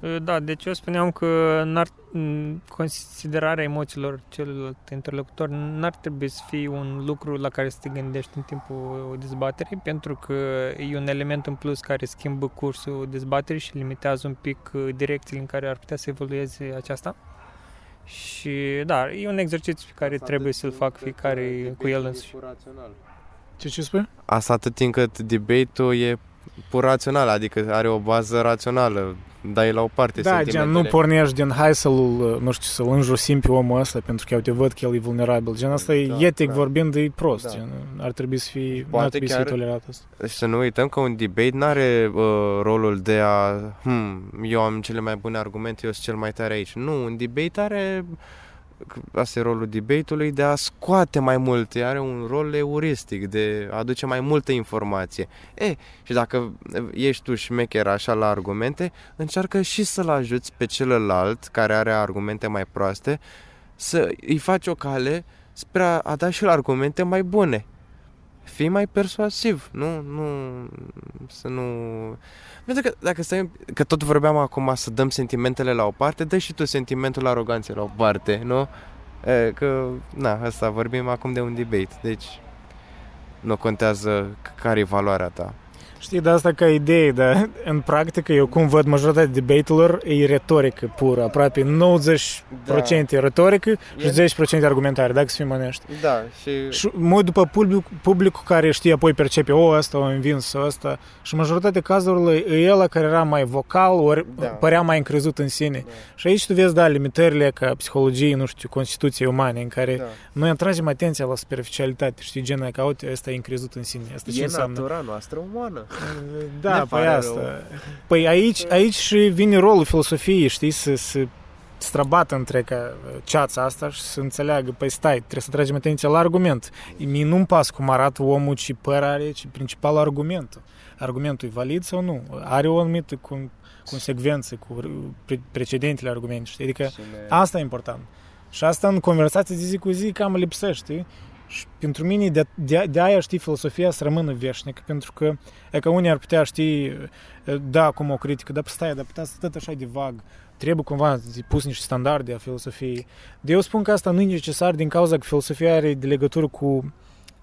De... Da, deci eu spuneam că n-ar, m, considerarea emoțiilor celuilalt interlocutor n-ar trebui să fie un lucru la care să te gândești în timpul dezbaterii, pentru că e un element în plus care schimbă cursul dezbaterii și limitează un pic uh, direcțiile în care ar putea să evolueze aceasta. Și da, e un exercițiu pe care trebuie să-l fac fiecare cu el însuși. Ce ce spui? Asta atât timp cât debate-ul e pur rațional, adică are o bază rațională, dai la o parte Da, gen, sentimentele. nu pornești din hai să-l, nu știu, să-l înjosim pe omul ăsta pentru că eu te văd că el e vulnerabil. Gen, asta e Da, etic da. vorbind, e prost. Da. Gen, ar trebui să fie, nu Poate ar trebui să fie chiar- tolerat asta. Și să nu uităm că un debate nu are uh, rolul de a hmm, eu am cele mai bune argumente, eu sunt cel mai tare aici. Nu, un debate are asta e rolul debate-ului de a scoate mai multe, are un rol euristic de a aduce mai multă informație. E, și dacă ești tu șmecher așa la argumente, încearcă și să-l ajuți pe celălalt care are argumente mai proaste să îi faci o cale spre a, a da și el argumente mai bune. Fii mai persuasiv, nu, nu, să nu... Pentru că dacă stai, că tot vorbeam acum să dăm sentimentele la o parte, dă și tu sentimentul aroganței la o parte, nu? E, că, na, asta vorbim acum de un debate, deci nu contează care e valoarea ta. Știi, de asta ca idee, dar în practică eu cum văd majoritatea debatelor e retorică pură, aproape 90% e retorică și 10% argumentare, dacă să fim onești. Da, și... Și mă uit după public, publicul care știe apoi percepe, o, ăsta a învins ăsta. Și majoritatea cazurilor e el care era mai vocal, ori Da. părea mai încrezut în sine. Da. Și aici tu vezi, da, limitările ca psihologie, nu știu, constituției umane, în care Da. noi atragem atenția la superficialitate, știi, genul că, uite, ăsta e încrezut în sine. Asta ce înseamnă? natura noastră umană. Da, Ne păi pare asta. Păi aici, aici și vine rolul filosofiei, știi, să, să, străbată între ca ceața asta și să înțeleagă, păi stai, trebuie să tragem atenția la argument. Mie nu-mi pas cum arată omul, ci păr are, ci principalul argumentul. Argumentul e valid sau nu? Are o anumită cum, consecvență cu pre- precedentele argumente, știi? Adică asta e important. Și asta în conversații de zi cu zi cam lipsește. Și pentru mine de, de, de aia, știi, filosofia să rămână veșnică, pentru că e că unii ar putea, știi, da, cum o critică, dar stai, dar putea să tot așa de vag. Trebuie cumva pus niște standarde a filosofiei. De eu spun că asta nu e necesar din cauza că filosofia are de legătură cu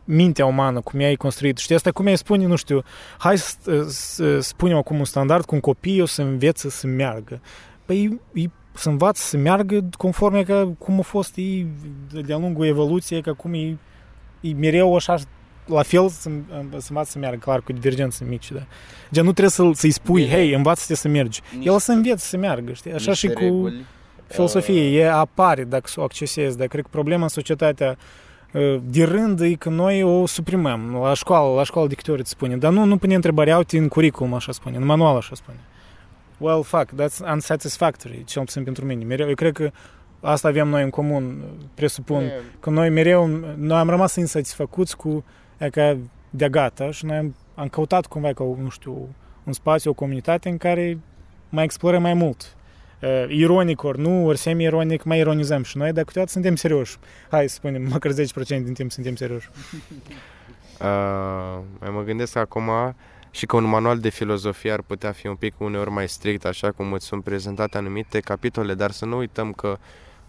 mintea umană, cum ea e construit. Știi, asta cum ea spune, nu știu, hai să, să spunem acum un standard cum copiii o să învețe să meargă. Păi e să învață să meargă conform ca cum a fost ei de-a lungul evoluției, ca cum e, e mereu așa la fel să, să învață să meargă, clar, cu divergențe mici, da. Gen, nu trebuie să, să-i spui, Bine. hei, învață-te să mergi. Niște, El să învețe să meargă, știi? Așa și cu reguli, filosofie, uh... e apare dacă să o accesezi, dar cred că problema în societatea de rând e că noi o suprimăm. La școală, la școală de câte ori îți spune. Dar nu, nu pune întrebarea, uite, în curriculum așa spune, în manual așa spune. Well, fuck, that's unsatisfactory, cel puțin pentru mine. Mereu, eu cred că asta avem noi în comun, presupun, yeah. că noi mereu, noi am rămas insatisfăcuți cu ca de gata și noi am, am căutat cumva ca, nu știu, un spațiu, o comunitate în care mai explorăm mai mult. Uh, ironic ori nu, ori semi-ironic, mai ironizăm și noi, dar câteodată suntem serioși. Hai să spunem, măcar 10% din timp suntem serioși. Uh, mă gândesc acum și că un manual de filozofie ar putea fi un pic uneori mai strict, așa cum îți sunt prezentate anumite capitole, dar să nu uităm că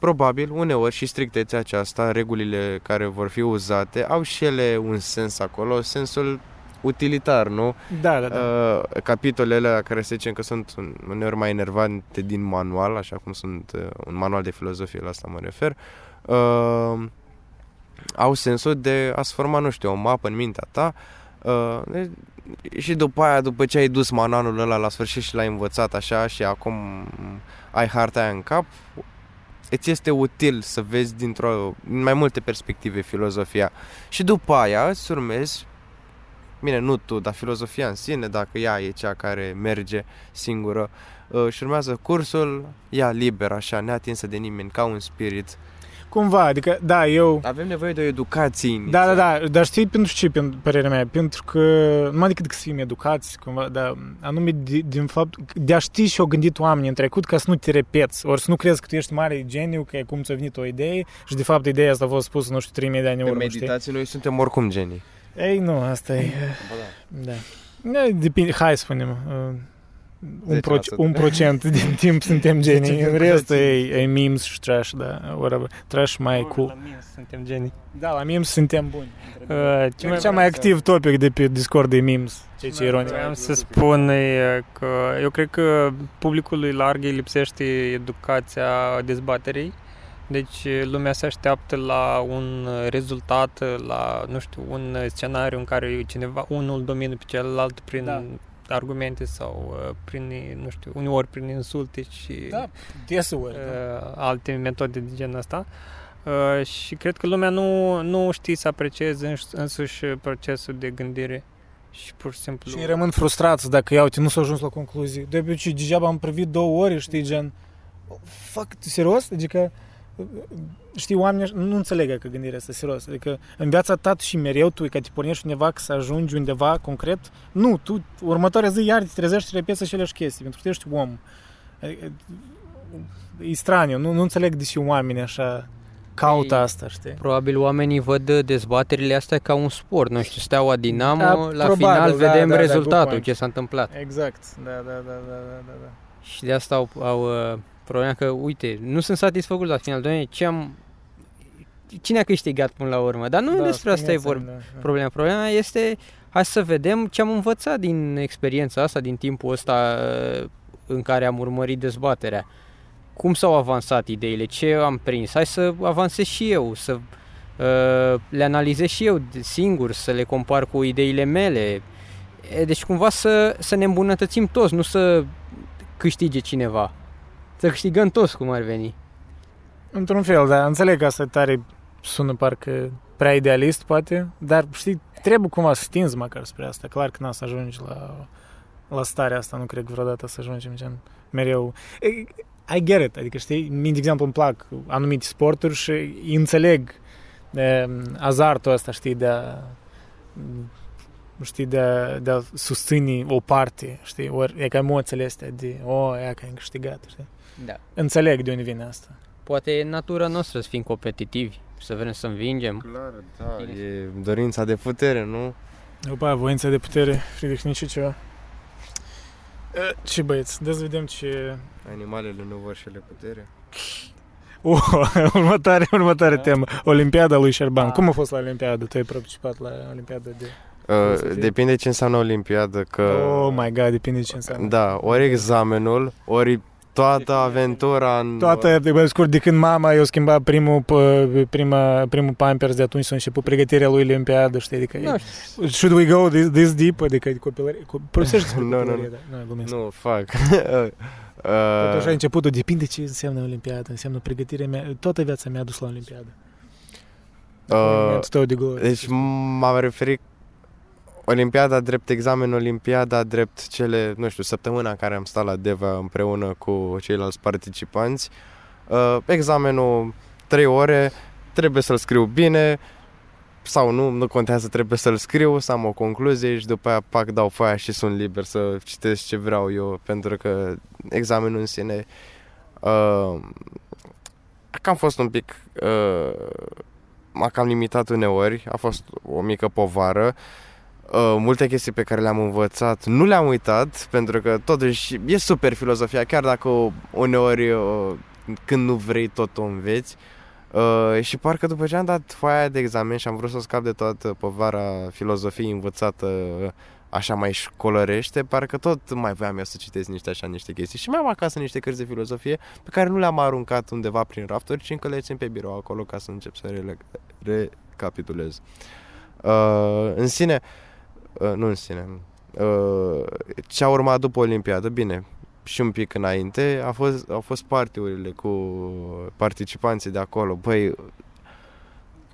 probabil uneori și strictețea aceasta, regulile care vor fi uzate, au și ele un sens acolo, sensul utilitar, nu? Da, da, da. Uh, capitolele la care se zicem că sunt uneori mai enervante din manual, așa cum sunt uh, un manual de filozofie, la asta mă refer, uh, au sensul de a-ți forma, nu știu, o mapă în mintea ta uh, și după aia, după ce ai dus manualul ăla la sfârșit și l-ai învățat așa și acum ai harta aia în cap, îți este util să vezi dintr-o, din mai multe perspective filozofia. Și după aia îți urmezi, bine, nu tu, dar filozofia în sine, dacă ea e cea care merge singură, uh, și urmează cursul, ea liber, așa, neatinsă de nimeni, ca un spirit, Cumva, adică, da, eu... Avem nevoie de o educație Da, da, da, dar știi pentru ce, pentru părerea mea? Pentru că, numai decât să fim educați, cumva, dar anume de, din fapt, de a ști și-au gândit oamenii în trecut ca să nu te repeți, ori să nu crezi că tu ești mare geniu, că e cum ți-a venit o idee și de fapt ideea asta a fost spusă, nu știu, 3000 de ani în urmă, meditație noi suntem oricum genii. Ei, nu, asta e... Da. da. Depinde, hai să spunem, un, proc- un procent din timp suntem genii, în rest e, e memes și trash, da, whatever. Trash mai Bun, cool. La memes suntem genii. Da, la memes suntem buni. Uh, ce mai cea mai activ topic de pe Discord e memes, ce ce ironic. Vreau să spun e că eu cred că publicului larg îi lipsește educația dezbaterii. Deci lumea se așteaptă la un rezultat, la, nu știu, un scenariu în care cineva, unul domină pe celălalt prin da argumente sau uh, prin, nu știu, uneori prin insulte și da, deseori, uh, da. alte metode de genul ăsta. Uh, și cred că lumea nu, nu știe să aprecieze însuși procesul de gândire și pur și simplu... Și rămân frustrați dacă, iau, nu s-a ajuns la concluzie. De obicei, degeaba am privit două ori, știi, gen... Fac, serios? Adică știi, oamenii nu înțeleg că gândirea asta serios. Adică în viața ta și mereu tu, ca te pornești undeva că să ajungi undeva concret, nu, tu următoarea zi iar te trezești și repeți aceleași chestii, pentru că tu ești om. Adică, e straniu, nu, nu înțeleg de ce oamenii așa caută asta, știi? Probabil oamenii văd dezbaterile astea ca un sport, nu știu, Steaua Dinamo, da, la probabil, final da, vedem da, rezultatul, da, ce s-a întâmplat. Exact, da, da, da, da, da, da. Și de asta au, au uh, Problema că, uite, nu sunt satisfăcut la final, doamne, ce am... Cine a câștigat până la urmă? Dar nu da, despre asta e vorba. Da, da. Problema. Problema este, hai să vedem ce am învățat din experiența asta, din timpul ăsta uh, în care am urmărit dezbaterea. Cum s-au avansat ideile, ce am prins, hai să avansez și eu, să uh, le analizez și eu singur, să le compar cu ideile mele. Deci cumva să, să ne îmbunătățim toți, nu să câștige cineva. Să câștigăm toți cum ar veni. Într-un fel, da. Înțeleg că asta tare sună parcă prea idealist, poate, dar știi, trebuie cumva să stinzi măcar spre asta. Clar că n-a să ajungi la, la starea asta, nu cred vreodată să ajungem gen mereu. I get it, adică știi, mie, de exemplu, îmi plac anumite sporturi și înțeleg e, azartul ăsta, știi, de a, știi, de a, de a susține o parte, știi, ori e ca emoțiile astea de, o, oh, ea că ai câștigat, știi? Da. Înțeleg de unde vine asta. Poate e natura noastră să fim competitivi, să vrem să învingem. Clar, da, e dorința de putere, nu? După aia, voința de putere, Friedrich Nietzsche ceva. E, Ce băieți, dă să vedem ce... Animalele nu vor și ele putere. Uh, următoare, următoare temă. Olimpiada lui Șerban. Da. Cum a fost la Olimpiadă? Tu ai participat la Olimpiada de... Uh, să fie. depinde ce înseamnă olimpiadă, că... Oh my god, depinde de ce înseamnă. Da, ori examenul, ori toată aventura în... Toată, de pe scurt, de când mama i-a schimbat primul, p- prima, primul Pampers, de atunci s-a început pregătirea lui Olimpiadă, știi? Adică, Nu știu, should we go this, this deep? Adică copilărie... Co- Părăsești despre Nu, nu, copilărie, da. Nu, glumesc. Nu, fac. Tot așa uh, începutul depinde ce înseamnă Olimpiada, înseamnă pregătirea mea, toată viața mea a dus la Olimpiadă. Uh, Momentul tău de glorie. deci m-am referit Olimpiada drept examen, Olimpiada drept cele, nu știu, săptămâna în care am stat la Deva împreună cu ceilalți participanți. Uh, examenul 3 ore, trebuie să-l scriu bine sau nu, nu contează, trebuie să-l scriu, să am o concluzie și după aia pac, dau foaia și sunt liber să citesc ce vreau eu, pentru că examenul în sine uh, cam fost un pic uh, m-a cam limitat uneori, a fost o mică povară. Uh, multe chestii pe care le-am învățat nu le-am uitat, pentru că totuși e super filozofia, chiar dacă uneori uh, când nu vrei tot o înveți. Uh, și parcă după ce am dat foaia de examen și am vrut să scap de toată povara filozofiei învățată uh, așa mai școlărește, parcă tot mai voiam eu să citesc niște așa niște chestii. Și mai am acasă niște cărți de filozofie pe care nu le-am aruncat undeva prin rafturi, ci încă le țin pe birou acolo ca să încep să rele- recapitulez. Uh, în sine, uh, nu în sine, uh, ce a urmat după Olimpiadă, bine, și un pic înainte, a fost, au fost partiurile cu participanții de acolo. Băi,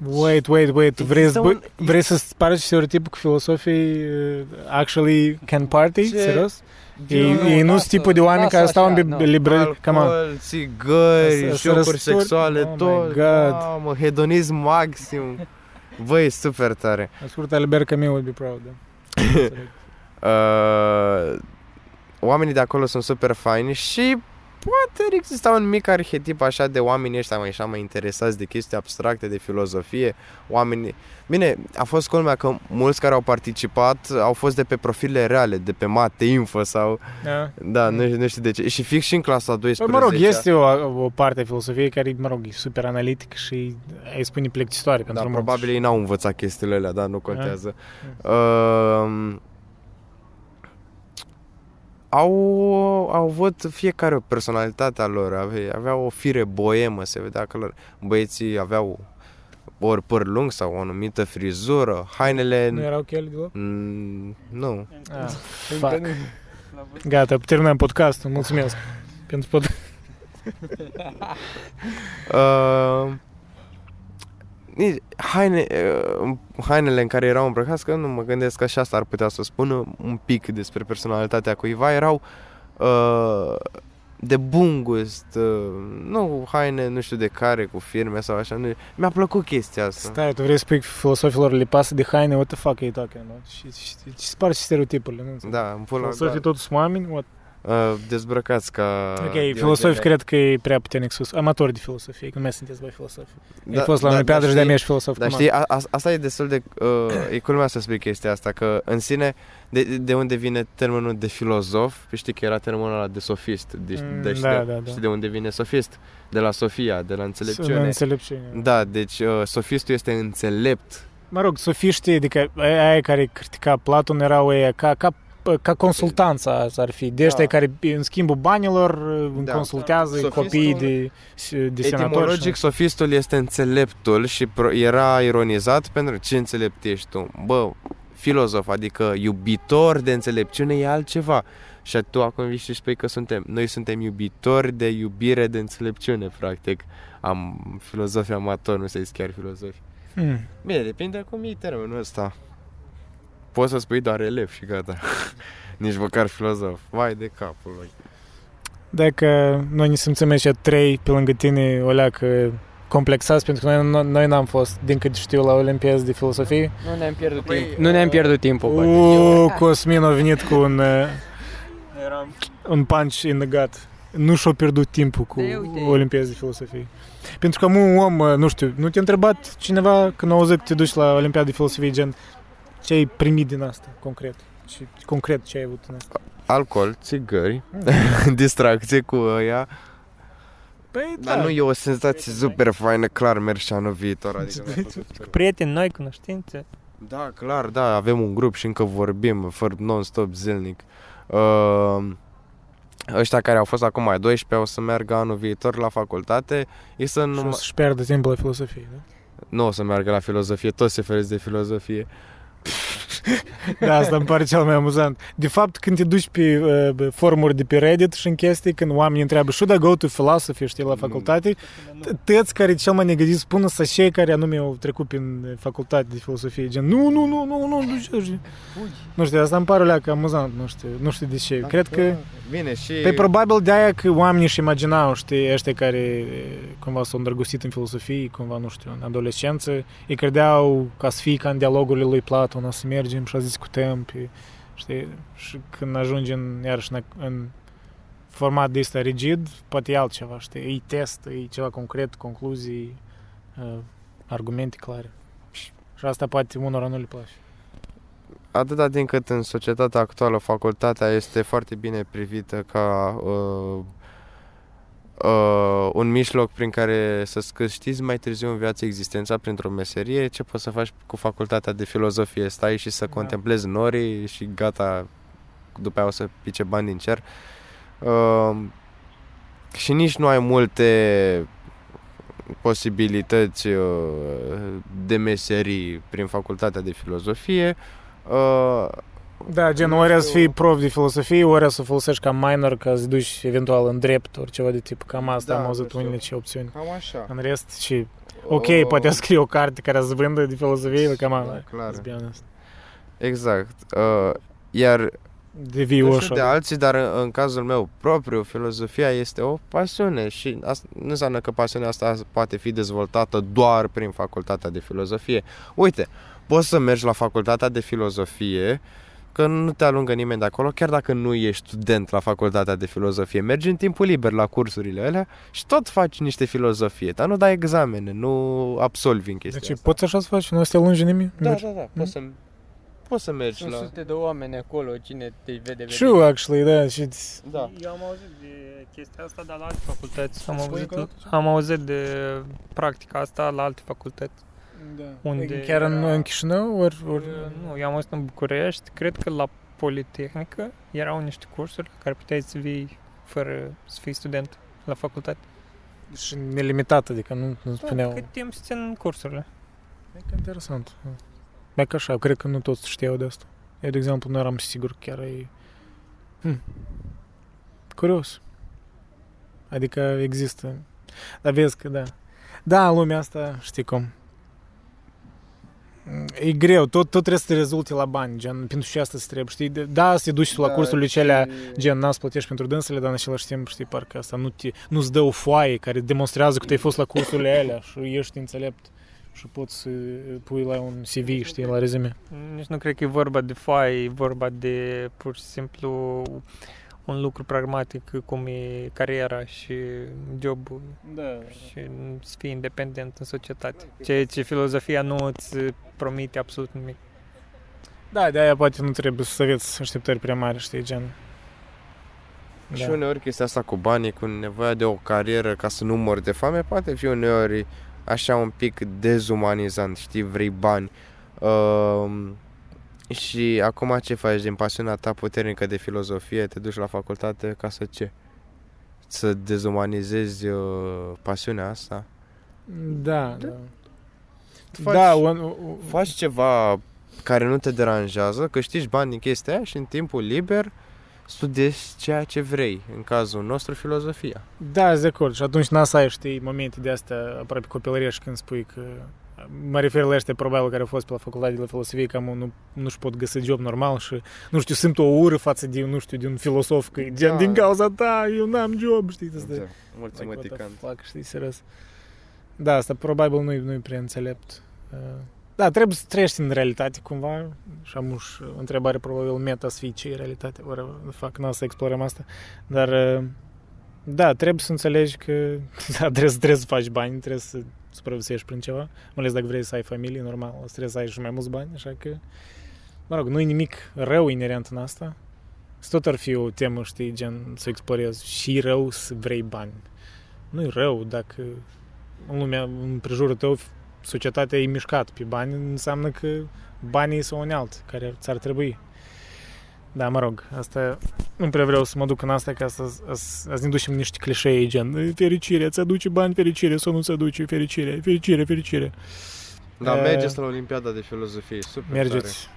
Wait, wait, wait. Vreți, Există bă, un- vrei să spargi stereotipul că filosofii uh, actually can party? Ce? Serios? Ei, Nu, ei nu sunt lasă- tipul de oameni lasă care stau în așa, bi- nu. librării. Come on. alcool, țigări, Să- să jocuri răstori- sexuale, Oh my tot. God. Mamă, hedonism maxim. Băi, super tare. Ascultă, Albert Camus would be proud. Da. Uh, oamenii de acolo sunt super faini și poate exista un mic arhetip așa de oameni ăștia mai așa mai interesați de chestii abstracte, de filozofie, oameni... Bine, a fost culmea că mulți care au participat au fost de pe profile reale, de pe mate, info sau... Da. Da, nu, nu știu de ce. Și fix și în clasa 12 Păi, mă rog, este o, o parte a filosofiei care, mă rog, e super analitic și îi spune plictisitoare Da, pentru mulți. probabil ei n-au învățat chestiile alea, dar nu contează. Uh, au, au avut fiecare o personalitate a lor, avea, avea o fire boemă, se vedea că lor, băieții aveau ori păr lung sau o anumită frizură, hainele... Nu erau chele de lor? Mm, nu. Ah, fuck. Gata, terminăm podcastul. Mulțumesc pentru pod... Uh, nici- haine, uh, hainele în care erau îmbrăcați, că nu mă gândesc că și asta ar putea să spună un pic despre personalitatea cuiva, erau uh, de bun gust, uh, nu haine nu știu de care, cu firme sau așa, nu, mi-a plăcut chestia asta. Stai, tu vrei să spui că filosofilor le pasă de haine? What the fuck are you talking about? Și, și, și spargi stereotipurile, nu înțeleg. Da, îmi pun la Filosofii totuși sunt oameni? What? Uh, dezbrăcați ca... Ok, Diogen. filosofi cred că e prea puternic sus. Amatori de filosofie, că nu mai sunteți voi filosofi. Da, Ai fost la da, Olimpiadă dar și de-a știi- mea ești filosof. Dar come știi, a, a, asta e destul de... Uh, e culmea să spui chestia asta, că în sine, de, de unde vine termenul de filozof? Păi Știi că era termenul ăla de sofist. De, Mm, de, știi, da, de, da, da. știi de unde vine sofist? De la Sofia, de la on? înțelepciune. Înțelepciune. Da, deci uh, sofistul este înțelept. Mă rog, sofiștii, adică aia care critica Platon erau aia ca, ca ca consultanța ar fi, de ăștia Da. care în schimbul banilor îi Da. consultează Sofistul- copiii de, de senatori. Etimologic, și- sofistul este înțeleptul și pro- era ironizat pentru ce înțelept ești tu? Bă, filozof, adică iubitor de înțelepciune e altceva. Și tu acum vii și spui că suntem, noi suntem iubitori de iubire de înțelepciune, practic. Am filozofi amatori, nu se chiar filozofi. Hmm. Bine, depinde cum e termenul ăsta. Poți să spui doar elev și gata. Nici măcar filozof. Vai de capul lui. Dacă noi ne simțim aici trei pe lângă tine, o leacă complexați, pentru că noi, noi n-am fost, din cât știu, la Olimpiaz de filosofie. Nu ne-am pierdut Păi, timp. Nu ne-am pierdut timpul. bă. Uuu, Cosmin a venit cu un, uh, un punch in the gut. Nu și-a pierdut timpul cu Da, uite. Olimpiaz de filosofie. Pentru că am un om, uh, nu știu, nu te-a întrebat cineva când a auzit că te duci la Olimpiada de filosofie, gen, ce ai primit din asta, concret? Ce, concret, ce ai avut în asta? Alcool, țigări, distracție cu ăia. Păi, Dar nu e o senzație super faină, clar merg și anul viitor. Adică mi-a plăcut super mult. Prieteni noi, cunoștințe. Da, clar, da, avem un grup și încă vorbim fără non-stop zilnic. Uh, ăștia care au fost acum ai 12 o să meargă anul viitor la facultate. E să Și nu, o să-și pierdă timpul la filosofie, da? nu o să meargă la filozofie, toți se feresc de filozofie. Pfft. Da, asta îmi pare cel mai amuzant. De fapt, când te duci pe uh, forumuri de pe Reddit și în chestii, când oamenii întreabă should I go to philosophy, știi, la facultate, tăți care cel mai negativ spună să cei care anume au trecut prin uh, facultate de filosofie, gen, nu, nu, nu, nu, nu, nu știu, nu știu, asta îmi pare o leacă amuzant, nu știu, nu știu de ce. Cred că, Bine, și... pe probabil de aia că oamenii își imaginau, știi, ăștia care e, cumva s-au îndrăgostit în filosofie, cumva, nu știu, în adolescență, ei credeau ca să fie ca în dialogurile lui Platon, o să mergem și să discutăm, pe, știi, și când ajungem iarăși în, în format de ăsta rigid, poate e altceva, știi, e test, e ceva concret, concluzii, uh, argumente clare. Și și asta poate unora nu le place. atâta din cât în societatea actuală facultatea este foarte bine privită ca uh, uh, un mijloc prin care să-ți câștizi mai târziu în viață existența printr-o meserie, ce poți să faci cu facultatea de filozofie? Stai și să Da. contemplezi norii și gata, după aia o să pice bani din cer. Uh, și nici nu ai multe posibilități uh, de meserii prin facultatea de filozofie. Uh, Da, gen, ori să fii prof de filosofie, ori să folosești ca minor ca să duci eventual în drept, ori ceva de tip. Cam asta Da, am auzit nu știu. unele ce opțiuni. Cam așa. În rest, și ok, poate scrie o carte care să vândă de filosofie, cam Da, ala. clar. let's be honest. Exact. Uh, iar Devii nu ușa. știu de alții, dar în, în cazul meu propriu, filozofia este o pasiune și asta nu înseamnă că pasiunea asta poate fi dezvoltată doar prin facultatea de filozofie. Uite, poți să mergi la facultatea de filozofie că nu te alungă nimeni de acolo, chiar dacă nu ești student la facultatea de filozofie. Mergi în timpul liber la cursurile alea și tot faci niște filozofie, dar nu dai examene, nu absolvi în chestia Deci asta. poți așa să faci? Nu o să te alungi nimeni? Da, Mergi? da, da, poți să, poți să mergi Sunt la... sute de oameni acolo, cine te vede, vede. True, actually, da. Și Da. Eu am auzit de chestia asta, dar la alte facultăți. Am Spune auzit, încă o dată? am auzit de practica asta la alte facultăți. Da. Unde Chiar în, era- în Chișinău? Ori, ori... Uh, Nu, eu am auzit în București, cred că la Politehnică erau niște cursuri la care puteai să vii fără să fii student la facultate. Și nelimitat, adică nu, nu spuneau. Cât timp se țin cursurile? E că interesant. Mai că așa, cred că nu toți știau de asta. Eu, de exemplu, nu eram sigur chiar e... Hm. Curios. Adică există. Dar vezi că da. Da, în lumea asta, știi cum. E greu, tot, tot trebuie să te rezulte la bani, gen, pentru și asta se trebuie, știi? De- Da, să te duci la cursurile celea, gen, n-ați plătești pentru dânsele, dar în același timp, știi, parcă asta nu te, nu-ți dă o foaie care demonstrează că tu ai fost la cursurile alea și ești înțelept și poți să pui la un CV, știi, la rezume. Nici nu cred că e vorba de foaie, e vorba de pur și simplu un lucru pragmatic cum e cariera și jobul Da. și să fii independent în societate. Ceea ce filozofia nu îți promite absolut nimic. Da, de aia poate nu trebuie să aveți așteptări prea mari, știi, gen. Și Da. uneori chestia asta cu banii, cu nevoia de o carieră ca să nu mori de foame, poate fi uneori așa un pic dezumanizant, știi, vrei bani. Uh, și acum ce faci din pasiunea ta puternică de filozofie? Te duci la facultate ca să ce? Să dezumanizezi uh, pasiunea asta? Da, da. Tu faci, Da, un, un, faci ceva care nu te deranjează, câștigi bani din chestia aia și în timpul liber studiezi ceea ce vrei. În cazul nostru, filozofia. Da, de acord. Și atunci n-a să ai, știi, momente de astea aproape copilărești când spui că mă refer la ăștia probabil care au fost pe la facultate de la filosofie, că mă, nu, nu-și pot găsi job normal și, nu știu, simt o ură față de, nu știu, de un filosof, că gen, Da. din cauza ta, eu n-am job, știi, asta. Da, mulți Like, what the emoticant. fuck, știi, serios. Da, asta probabil nu-i, nu-i prea înțelept. Uh, Da, trebuie să trăiești în realitate cumva și am uși o întrebare probabil meta să fie ce e realitate, whatever the fuck, n-o să explorăm asta, dar uh, da, trebuie să înțelegi că da, trebuie, să- trebuie să faci bani, trebuie să supraviețuiești prin ceva, mai ales dacă vrei să ai familie, normal, o să trebuie să ai și mai mulți bani, așa că, mă rog, nu e nimic rău inerent în asta, să tot ar fi o temă, știi, gen să explorezi și rău să vrei bani. Nu e rău dacă în lumea, în prejurul tău, societatea e mișcat pe bani, înseamnă că banii sunt unealtă care ți-ar trebui. Da, mă rog, asta nu prea vreau să mă duc în asta ca să, să, să ne ducem niște clișee gen fericire, ți aduce bani, fericire sau nu ți aduce fericire, fericire, fericire. Da, Eh, mergeți la Olimpiada de Filozofie, super Mergeți.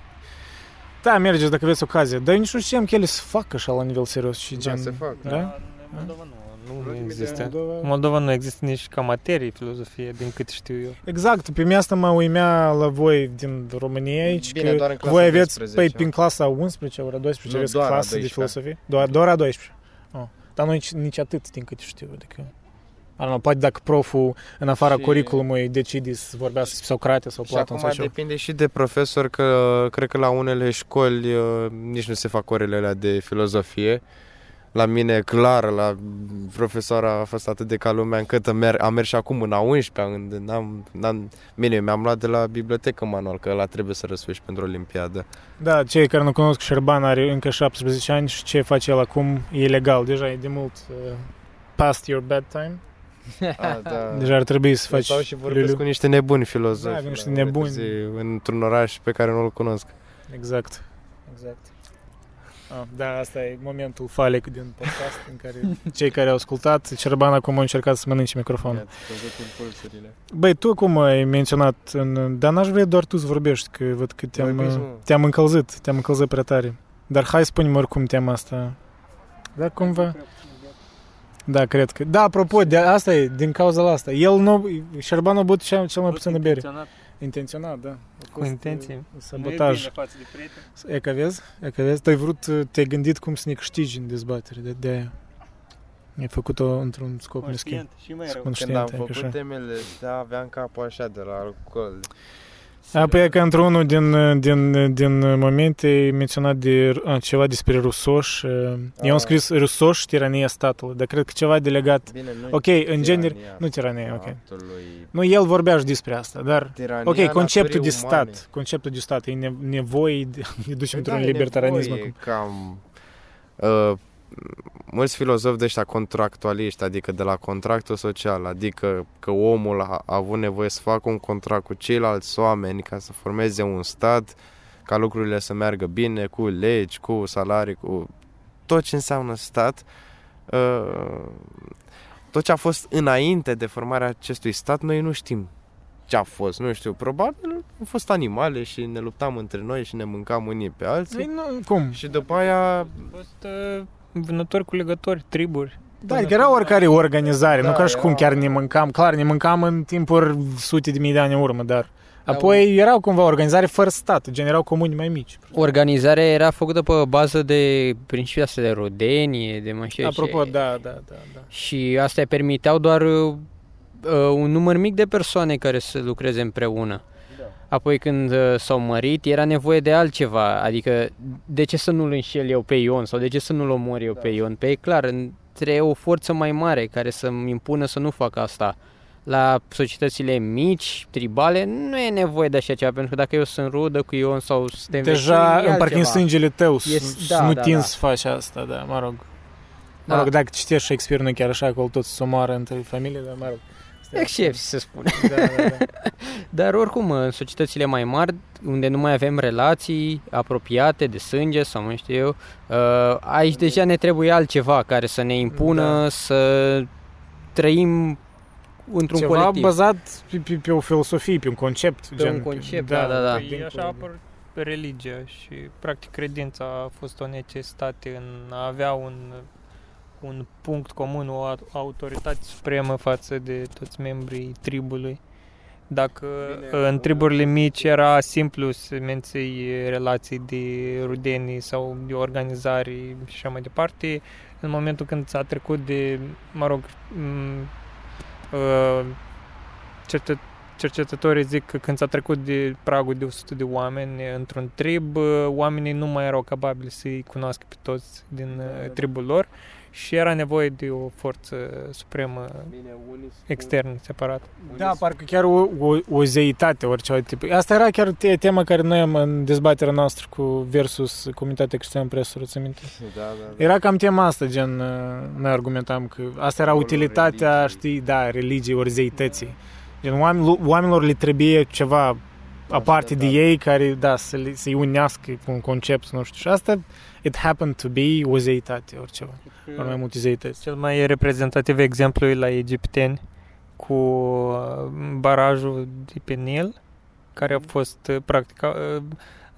Da, mergeți dacă aveți ocazie. Dar eu nici nu știam că ele se fac așa la nivel serios și Da, gen... se fac. Da? În Moldova nu, nu, Ultimii nu există. Moldova- În Moldova nu există nici ca materie filozofie, din cât știu eu. Exact, pe mine asta mă uimea la voi din România aici, Bine, că doar în clasa voi aveți, 12. păi, prin clasa 11, ora 12, Nu, aveți doar a clasă de 12. filosofie? Doar, doar a 12. Oh. Dar nu nici, nici atât, din câte știu, adică... I don't know, poate dacă proful, în afara Și- curriculumului, decide să vorbească despre Socrate sau Și Platon acum sau ceva. depinde și de profesor, că cred că la unele școli uh, nici nu se fac orele alea de filozofie. La mine, clar, la profesoara a fost atât de ca lumea încât am, mer- am mers și acum în a 11 când n-am, n-am, bine, mi-am luat de la bibliotecă manual, că la trebuie să răsfești pentru Olimpiadă. Da, cei care nu cunosc, Șerban are încă 17 ani și ce face el acum e legal. Deja e de mult uh, past your bedtime. A, da. Deja ar trebui să Eu faci stau și vorbesc lulu. cu niște nebuni filozofi. Da, cu niște la ore nebuni. târzii, într-un oraș pe care nu-l cunosc. Exact. Exact. Ah, da, asta e momentul falec din podcast în care cei care au ascultat, Cerban acum a încercat să mănânce microfonul. Ia-ți căzut în pulsurile. Băi, tu cum ai menționat, în, dar n-aș vrea doar tu să vorbești, că văd că te-am, Vorbiți, mă. te-am încălzit, te-am încălzit prea tare. Dar hai spune-mi oricum tema asta. Da, cumva? Da, cred că. Da, apropo, de asta e, din cauza la asta. El nu, Șerban a băut cel, cel mai puțin bere. Intenționat, da. A Cu fost, intenție. uh, Nu e Sabotaj. bine față de prieteni. E că vezi? E că vezi? Tu ai vrut, uh, te-ai gândit cum să ne câștigi în dezbatere, de, de aia. Ai făcut-o într-un scop meschin. Conștient și mai rău. Când Conștient, am e că făcut așa. temele astea, aveam capul așa de la alcool. Apoi e că într-unul din, din, din momente ai menționat de, a, ceva despre rusoși. uh, Eu am Ah. scris rusoși, tirania statului, dar cred că ceva de legat. Bine, nu Ok, în genere, nu tirania, ok. Statului. Nu, el vorbea și despre asta, dar... Tirania Ok, conceptul de naturii umane. stat, conceptul de stat, e ne- nevoie de ne ducem Păi într-un da, e libertarianism nevoie, acum. Cam, uh, mulți filozofi de ăștia contractualiști, adică de la contractul social, adică că omul a, a avut nevoie să facă un contract cu ceilalți oameni ca să formeze un stat, ca lucrurile să meargă bine, cu legi, cu salarii, cu tot ce înseamnă stat. Uh, tot ce a fost înainte de formarea acestui stat, noi nu știm ce a fost, nu știu, probabil au fost animale și ne luptam între noi și ne mâncam unii pe alții. Ei, nu, cum? Și după aia, Au fost uh, vânători cu legători, triburi. Da, că era oricare organizare, Da, nu ca și cum era- chiar ne mâncam. Clar, ne mâncam în timpuri sute de mii de ani în urmă, dar Da, apoi erau cumva organizare fără stat, gen erau comuni mai mici. Organizarea era făcută pe bază de principiul astea de rodenie, de mai știu eu Apropo, ce. da, da, da, da. Și astea permiteau doar uh, uh, un număr mic de persoane care să lucreze împreună. Apoi când uh, s-au mărit, era nevoie de altceva, adică de ce să nu-l înșel eu pe Ion sau de ce să nu-l omor eu pe Ion? Pe e clar, trebuie o forță mai mare care să-mi impună să nu fac asta. La societățile mici, tribale, nu e nevoie de așa ceva, pentru că dacă eu sunt rudă cu Ion sau suntem Deja vecini, e în parcă în altceva. sângele tău să Yes, să da, nu da, tin da. să faci asta, da, mă rog. Mă Da. rog, dacă citești Shakespeare, nu chiar așa, acolo tot se omoară între familie, dar mă rog. Asta e Excepții, să spune. Da, da, da. Dar oricum, în societățile mai mari, unde nu mai avem relații apropiate de sânge sau mai știu eu, uh, aici deja ne trebuie altceva care să ne impună Da. să trăim într-un Ceva colectiv. bazat pe, pe, pe o filosofie, pe un concept. Pe gen, un concept, da, da, da. Păi dincolo așa de- apăr religia și practic credința a fost o necesitate în a avea un, un punct comun, o au- autoritate supremă față de toți membrii tribului. Dacă Bine, în triburile mici era simplu să menții relații de rudenii sau de organizare și așa mai departe, în momentul când s-a trecut de, mă rog, m- uh, cercet- cercetătorii zic că când s-a trecut de pragul de 100 de oameni într-un trib, uh, oamenii nu mai erau capabili să-i cunoască pe toți din uh, tribul lor și era nevoie de o forță supremă Bine, unii spun- externă, separat. Da, parcă chiar o, o, o zeitate, orice tip. Asta era chiar te, tema care noi am în dezbaterea noastră cu versus comunitatea creștină presă, ți minte? Da, da, da. Era cam tema asta, gen, uh, noi argumentam că asta era Rolul utilitatea, religiei. știi, da, religiei ori zeității. Gen, oamenilor, oamenilor le trebuie ceva aparte de da. ei care, da, să le, să-i unească cu un concept, nu știu. Și asta, it happened to be o zeitate, ori ceva. Ori mai multe zeități. Cel mai reprezentativ exemplu e la egipteni cu uh, barajul de pe Nil, care a fost uh, practic uh,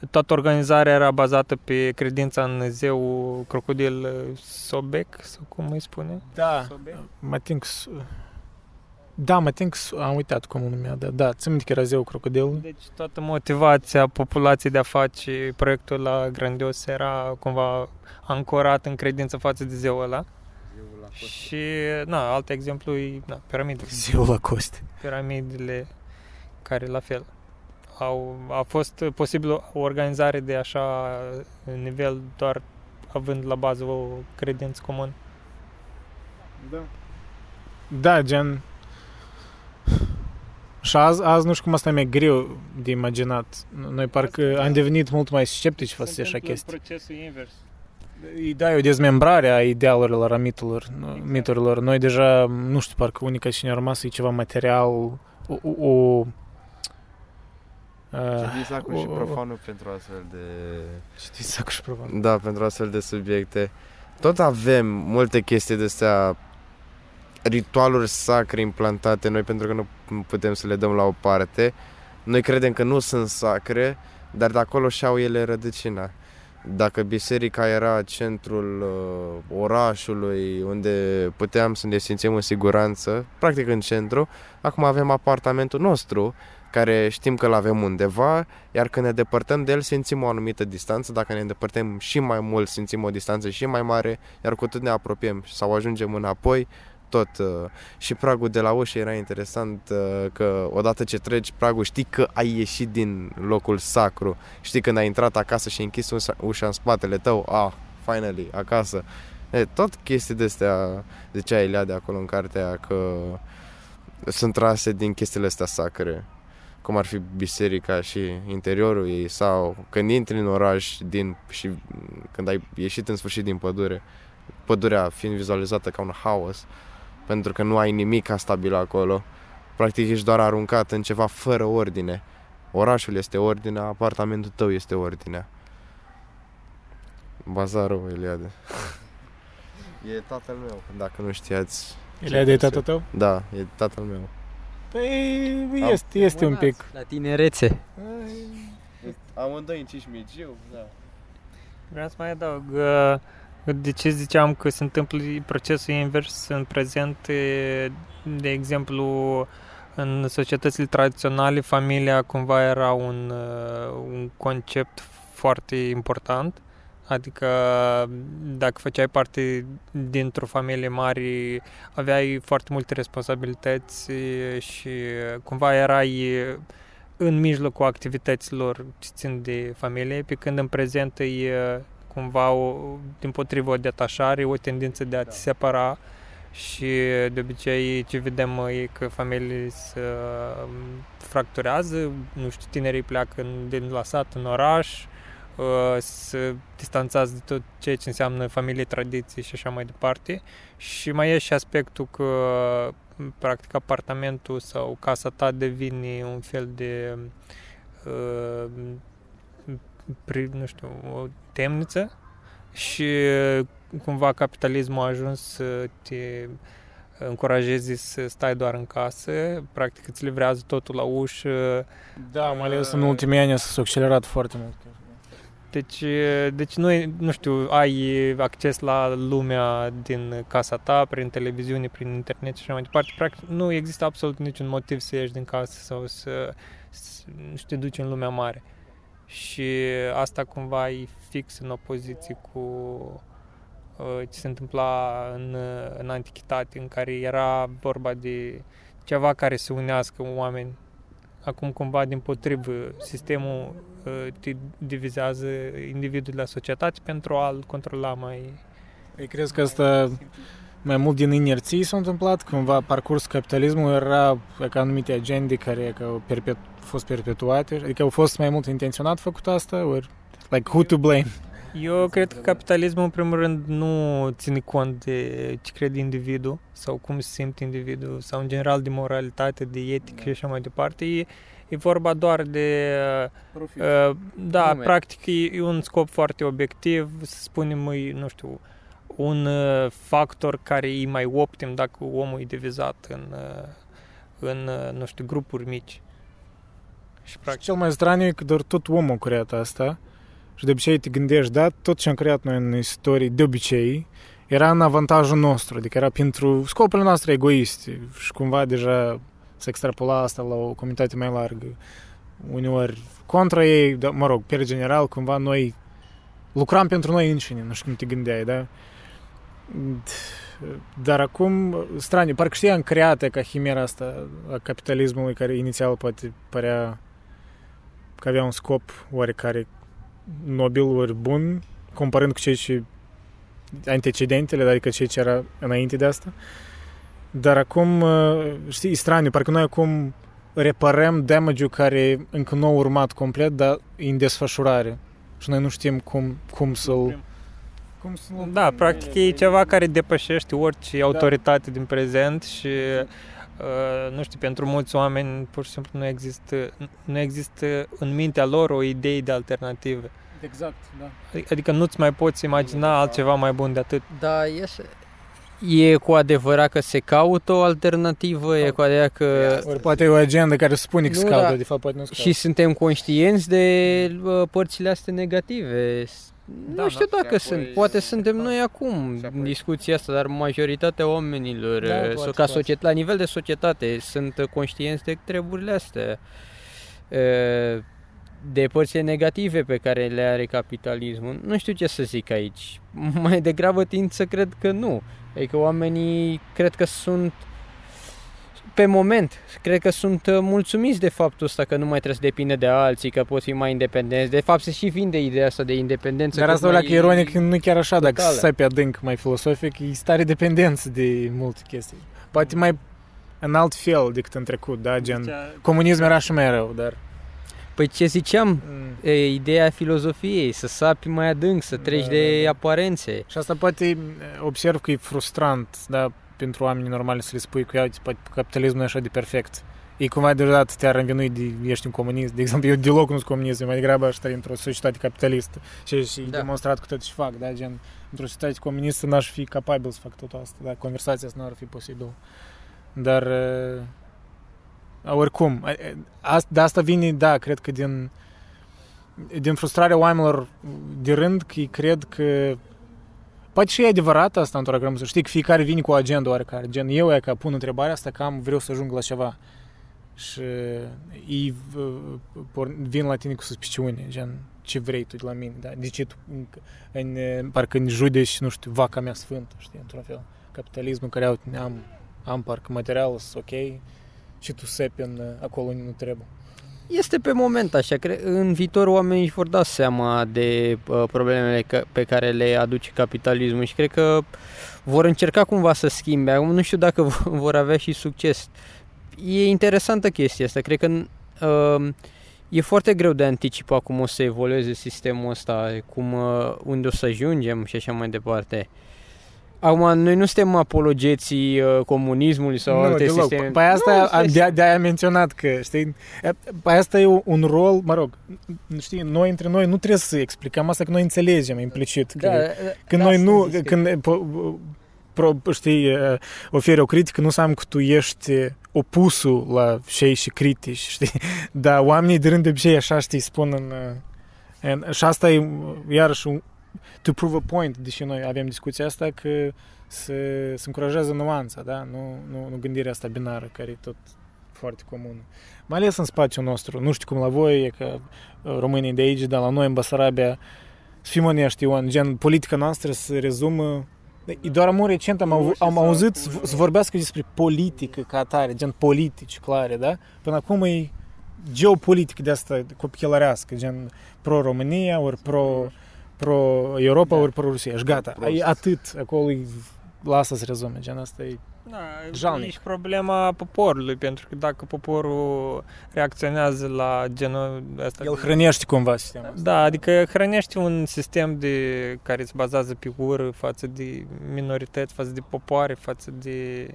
toată organizarea era bazată pe credința în zeul crocodil uh, Sobek, sau cum îi spune? Da, Sobek? mă think... s- Da, mă think... s- Am uitat cum îl numea, da. Da, țin minte că era zeu crocodilul. Deci toată motivația populației de a face proiectul la grandios era cumva ancorat în credință față de zeul ăla. Eu la fost. Și, na, alt exemplu e na, piramidele. Zeul la coste. piramidele care la fel au, a fost posibil o organizare de așa nivel doar având la bază o credință comună. Da. Da, gen... Și azi, azi nu știu cum asta e mai greu de imaginat. Noi parcă am devenit mult mai sceptici față de așa chestii. procesul invers. E, Da, e o dezmembrare a idealurilor, a miturilor, miturilor. Noi deja, nu știu, parcă unica ce ne-a rămas e ceva material, o... o, o uh, Știți acum și o- o- profanul pentru astfel de... Știți, sacu și probabil. Da, pentru astfel de subiecte. Tot avem multe chestii de astea ritualuri sacre implantate noi pentru că nu putem să le dăm la o parte. Noi credem că nu sunt sacre, dar de acolo și-au ele rădăcina. Dacă biserica era centrul uh, orașului unde puteam să ne simțim în siguranță, practic în centru, acum avem apartamentul nostru care știm că l avem undeva, iar când ne depărtăm de el simțim o anumită distanță, dacă ne îndepărtăm și mai mult simțim o distanță și mai mare, iar cu tot ne apropiem sau ajungem înapoi, tot. uh, Și pragul de la ușă era interesant uh, că odată ce treci pragul știi că ai ieșit din locul sacru, știi când ai intrat acasă și ai închis ușa- ușa în spatele tău, ah, finally, acasă. E, tot chestii de astea, zicea Elia de acolo în cartea aia, că sunt trase din chestiile astea sacre cum ar fi biserica și interiorul ei sau când intri în oraș din, și când ai ieșit în sfârșit din pădure, pădurea fiind vizualizată ca un haos, pentru că nu ai nimic stabil acolo, practic ești doar aruncat în ceva fără ordine. Orașul este ordinea, apartamentul tău este ordinea. Bazarul, Eliade. E tatăl meu, dacă nu știați. El de tatăl tău? Da, e tatăl meu. Păi, este, este un pic. La tinerețe. Amândoi în Cismigiu, da. Vreau să mai adaug uh, de ce ziceam că se întâmplă procesul invers în prezent, e, de exemplu, în societățile tradiționale, familia cumva era un, uh, un concept foarte important. Adică dacă făceai parte dintr-o familie mare, aveai foarte multe responsabilități e, și cumva erai în mijlocul activităților ce țin de familie, pe când în prezent e cumva o, din potrivă o detașare, o tendință de a te separa și de obicei ce vedem e că familiile se fracturează, nu știu, tinerii pleacă în- din la sat în oraș, uh, se distanțează de tot ceea ce înseamnă familie, tradiții și așa mai departe. Și mai e și aspectul că practic apartamentul sau casa ta devine un fel de uh, pri, nu știu, o temniță și cumva capitalismul a ajuns să te încurajezi să stai doar în casă, practic îți livrează totul la ușă, Da, mai ales în ultimii ani s-a accelerat foarte mult. Deci, deci nu, nu știu, ai acces la lumea din casa ta, prin televiziune, prin internet și așa mai departe. Practic, nu există absolut niciun motiv să ieși din casă sau să, să nu te duci în lumea mare. Și asta cumva e fix în opoziție cu uh, ce se întâmpla în, în antichitate, în care era vorba de ceva care să unească oameni Acum, cumva, din potrivă, sistemul uh, te divizează individul la societate pentru a-l controla mai... Ei crezi că asta mai mult din inerții s-a întâmplat? Cumva parcurs capitalismul era ca anumite agende care că au perpetu- fost perpetuate? Adică au fost mai mult intenționat făcut asta? Or, like, who to blame? Eu cred că capitalismul, în primul rând, nu ține cont de ce crede individul sau cum se simte individul sau, în general, de moralitate, de etică da. și așa mai departe. E, e vorba doar de... Profit. Uh, da, Nume. practic e, e un scop foarte obiectiv, să spunem, e, nu știu, un uh, factor care e mai optim dacă omul e divizat în, uh, în uh, nu știu, grupuri mici. Și, practic... și cel mai straniu e că doar tot omul creat asta și de obicei te gândești, da, tot ce am creat noi în istorie, de obicei, era în avantajul nostru, adică era pentru scopurile noastre egoiste și cumva deja se extrapola asta la o comunitate mai largă. Uneori contra ei, da, mă rog, pe general, cumva noi lucram pentru noi înșine, nu știu cum te gândeai, da? Dar acum, straniu, parcă știam creată ca chimera asta a capitalismului care inițial poate părea că avea un scop oarecare nobil ori bun, comparând cu cei ce antecedentele, adică cei ce era înainte de asta. Dar acum, uh, știi, e straniu, parcă noi acum reparăm damage-ul care încă nu a urmat complet, dar e în desfășurare. Și noi nu știm cum, cum să-l... Cum să da, practic e ceva care depășește orice da. autoritate din prezent și Uh, nu știu, pentru mulți oameni pur și simplu nu există, nu există în mintea lor o idee de alternativă. Exact, da. Adică nu-ți mai poți imagina altceva mai bun de atât. Da, este, E cu adevărat că se caută o alternativă, e cu adevărat că... Ori poate e o agendă care spune că se caută, da. de fapt poate nu se Și suntem conștienți de părțile astea negative. Da, nu știu da, dacă sunt, poate suntem noi acum în discuția asta, dar majoritatea oamenilor, da, poate, ca societ- la nivel de societate, sunt conștienți de treburile astea de părțile negative pe care le are capitalismul. Nu știu ce să zic aici. Mai degrabă tind să cred că nu. Adică oamenii cred că sunt pe moment, cred că sunt uh, mulțumiți de faptul ăsta că nu mai trebuie să depinde de alții, că pot fi mai independenți. De fapt, se și vinde ideea asta de independență. Dar asta mai... că ironic nu chiar așa, totală. dacă stai pe adânc mai filosofic, e stare dependență de multe chestii. Poate mai în alt fel decât în trecut, da, gen, Zicea... comunism era și mai rău, dar... Păi ce ziceam, mm. e, ideea filozofiei, să sapi mai adânc, să treci da, de da, da. aparențe. Și asta poate observ că e frustrant, da, pentru oamenii normali să le spui că poate capitalismul e așa de perfect. E cumva deodată te-ar învinui de ești un comunist. De exemplu, eu deloc nu sunt comunist, mai degrabă aș într-o societate capitalistă. Și, și da. demonstrat cu tot ce fac, da, gen, într-o societate comunistă n-aș fi capabil să fac tot asta, da, conversația asta n-ar fi posibil. Dar oricum, de asta vine, da, cred că din, din frustrarea oamenilor de rând, că ei cred că Poate și e adevărat asta într-o gramă, să știi că fiecare vine cu o agenda oarecare. Gen, eu e că pun întrebarea asta că am, vreau să ajung la ceva. Și ei vin la tine cu suspiciune, gen, ce vrei tu de la mine, da? De ce tu, în, parcă în judeci, nu știu, vaca mea sfântă, știi, într-un fel. Capitalismul care am, am parcă material, ok, și tu sepi în, acolo unde nu trebuie. Este pe moment așa, cred, în viitor oamenii își vor da seama de uh, problemele că, pe care le aduce capitalismul și cred că vor încerca cumva să schimbe. Acum nu știu dacă vor avea și succes. E interesantă chestia asta, cred că uh, e foarte greu de anticipat cum o să evolueze sistemul ăsta, cum, uh, unde o să ajungem și așa mai departe. Uh, Acum, noi nu suntem apologeții uh, comunismului sau nu, alte deloc. sisteme. Păi asta nu, de, de aia menționat că, știi, păi asta e un rol, mă rog, știi, noi între noi nu trebuie să explicăm asta, că noi înțelegem implicit. Da, că, da, când da, noi nu, când, po, pro, știi, uh, oferi o critică, nu înseamnă că tu ești opusul la cei și critici, știi? Dar oamenii de rând de obicei așa, știi, spun în, uh, And, și asta e iarăși un, to prove a point, deși noi avem discuția asta, că se, se încurajează nuanța, da? Nu, nu, nu gândirea asta binară, care e tot foarte comună. Mai ales în spațiul nostru. Nu știu cum la voi, e că românii de aici, dar la noi în Basarabia, să fim onești, Ion, gen, politica noastră se rezumă E doar amor recent am, au, am auzit să vorbească despre politică ca atare, gen politici clare, da? Până acum e geopolitică de asta copilărească, gen pro-România, ori pro, pro-Europa, da. ori pro-Rusia. Și gata, e atât, acolo e, lasă să rezume, gen asta e da, jalnic. E și problema poporului, pentru că dacă poporul reacționează la genul ăsta... El hrănește cumva sistemul Da, adică hrănește un sistem de, care se bazează pe ură față de minorități, față de popoare, față de,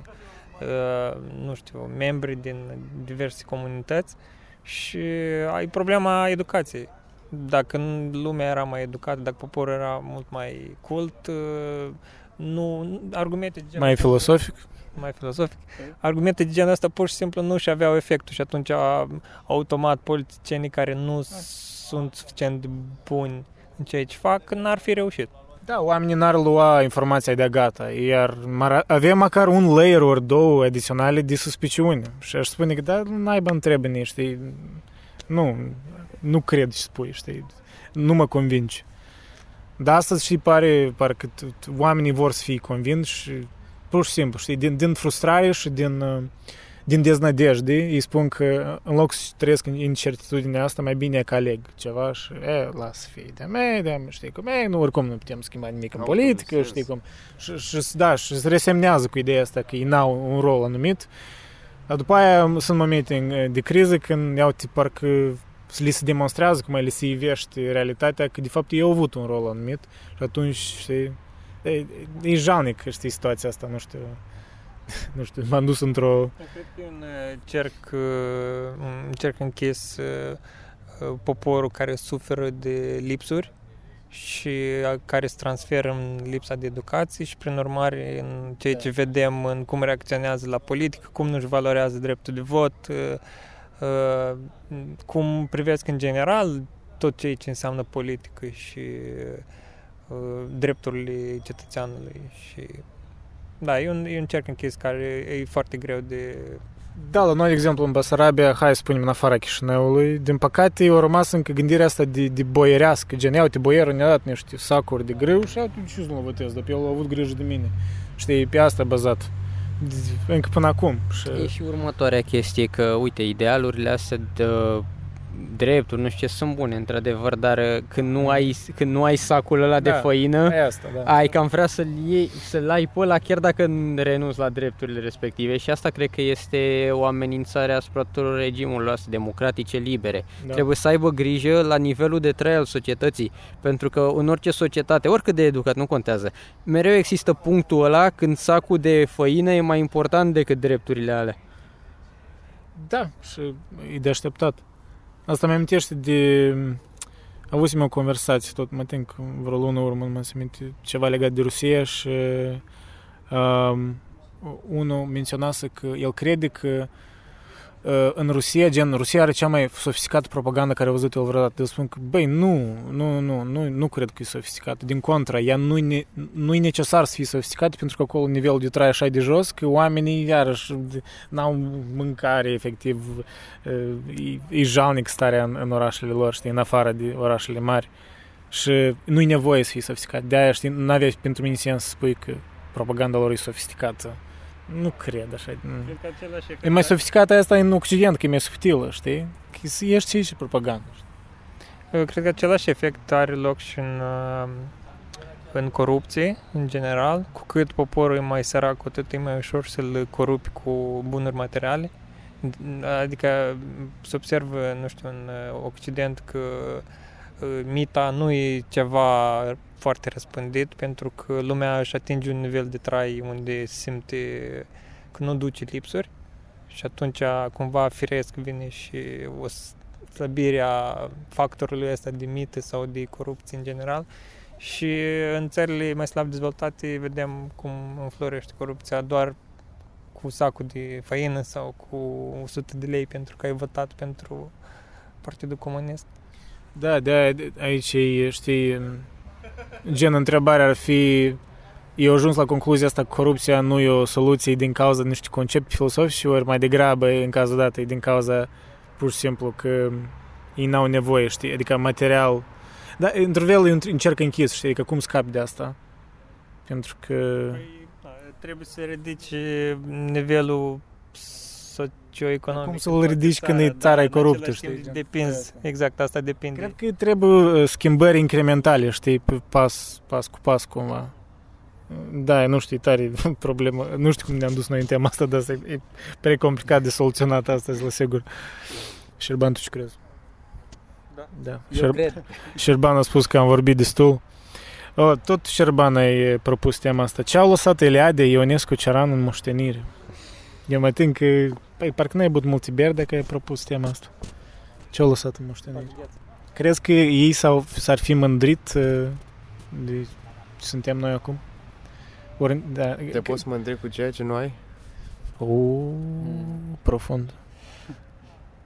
uh, nu știu, membri din diverse comunități și ai problema educației. Dacă lumea era mai educată, dacă poporul era mult mai cult, uh, nu, argumente de Mai filosofic? mai filosofic, argumente de genul ăsta pur și simplu nu și aveau efectul și atunci automat politicienii care nu sunt suficient de buni în ceea ce fac, n-ar fi reușit. Da, oamenii n-ar lua informația de gata, iar avea măcar un layer ori două adiționale de suspiciune. Și aș spune că, da, n-aibă întrebe știi, nu, nu cred ce spui, știi, nu mă convingi. Dar astăzi și pare, parcă oamenii vor să fie convinși și pur și simplu, știi, din, din frustrare și din, uh, din deznădejde, îi spun că în loc să trăiesc în incertitudinea asta, mai bine că aleg ceva și, e, las fi de mei, de știi cum, e, nu, oricum nu putem schimba nimic în politică, știi cum, și, și, da, și se resemnează cu ideea asta că ei n-au un rol anumit, dar după aia sunt momente de criză când iau parcă li se demonstrează, cum li se ivește realitatea, că de fapt ei au avut un rol anumit și atunci, știi, E, e jalnic, știi, situația asta, nu știu. Nu știu, m-am dus într-o... Cred că e un cerc, un cerc închis poporul care suferă de lipsuri și care se transferă în lipsa de educație și prin urmare în ceea ce vedem în cum reacționează la politică, cum nu-și valorează dreptul de vot, cum privesc în general tot ceea ce înseamnă politică și Uh, drepturile cetățeanului și da, e un, e un cerc închis care e foarte greu de... Da, la noi, de exemplu, în Basarabia, hai să spunem în afara Chișinăului, din păcate eu rămas încă gândirea asta de, de boierească, gen, ia uite, boierul ne-a dat niște sacuri de greu și atunci ce să nu votez, dar pe el a avut grijă de mine. Știi, pe asta bazat încă până acum. Și... E și următoarea chestie, că, uite, idealurile astea de drepturi, nu știu ce, sunt bune, într-adevăr, dar uh, când nu ai, când nu ai sacul ăla da, de făină, asta, da. ai cam vrea să-l iei, să-l ai pe ăla chiar dacă renunți la drepturile respective și asta cred că este o amenințare asupra tuturor regimurilor astea democratice libere. Da. Trebuie să aibă grijă la nivelul de trai al societății, pentru că în orice societate, oricât de educat, nu contează, mereu există punctul ăla când sacul de făină e mai important decât drepturile alea. Da, și e de așteptat. Asta mi amintește de... Avusem o conversație tot, mă think, vreo lună urmă, mă aminte, ceva legat de Rusia și um, unul menționase că el crede că în Rusia, gen, Rusia are cea mai sofisticată propagandă care a văzut el vreodată. Eu spun că, băi, nu, nu, nu, nu, nu cred că e sofisticată. Din contra, ea nu e, nu e necesar să fie sofisticată pentru că acolo nivelul de trai așa de jos că oamenii, iarăși, n-au mâncare, efectiv, e, e jalnic starea în, în orașele lor, știi, în afară de orașele mari. Și nu e nevoie să fie sofisticat. De-aia, știi, n-avea pentru mine sens să spui că propaganda lor e sofisticată. Nu cred așa. Cred că același efect. E mai sofisticată asta în Occident, că e mai subtilă, știi? Că ești și propagandă. Știi? Cred că același efect are loc și în, uh, în corupție, în general. Cu cât poporul e mai sărac, cu atât e mai ușor să-l corupi cu bunuri materiale. Adică se observă, nu știu, în uh, Occident că uh, mita nu e ceva foarte răspândit pentru că lumea își atinge un nivel de trai unde simte că nu duce lipsuri și atunci cumva firesc vine și o slăbire a factorului ăsta de mite sau de corupție în general și în țările mai slab dezvoltate vedem cum înflorește corupția doar cu sacul de făină sau cu 100 de lei pentru că ai votat pentru Partidul Comunist. Da, de de- aici, e, știi, gen întrebarea ar fi eu ajuns la concluzia asta că corupția nu e o soluție din cauza niște concepte filosofice, ori mai degrabă, în cazul dat, e din cauza pur și simplu că ei n-au nevoie, știi, adică material. Da, într-un fel e un încerc închis, știi, că cum scapi de asta? Pentru că... Păi, da, trebuie să ridici nivelul socioeconomic. Cum să-l ridici când e țara e coruptă, știi? Depinzi, exact, asta depinde. Cred că trebuie uh, schimbări incrementale, știi, pe pas, pas cu pas cumva. Da, nu știu, e tare problemă. Nu știu cum ne-am dus noi în tema asta, dar asta e e prea complicat de soluționat astăzi, la sigur. Șerban, tu ce crezi? Da. Da. Eu cred. Șerban a spus că am vorbit destul. O, tot Șerban a propus tema asta. Ce au lăsat Eliade, Ionescu, Ceran în moștenire? Eu mă tin că, păi, parcă n-ai avut mulți beri dacă ai propus tema asta. Ce au lăsat în moștenire? Crezi că ei s-au, s-ar fi mândrit uh, de ce suntem noi acum? Ori, da, Te poți mândri cu ceea ce nu ai? O, profund.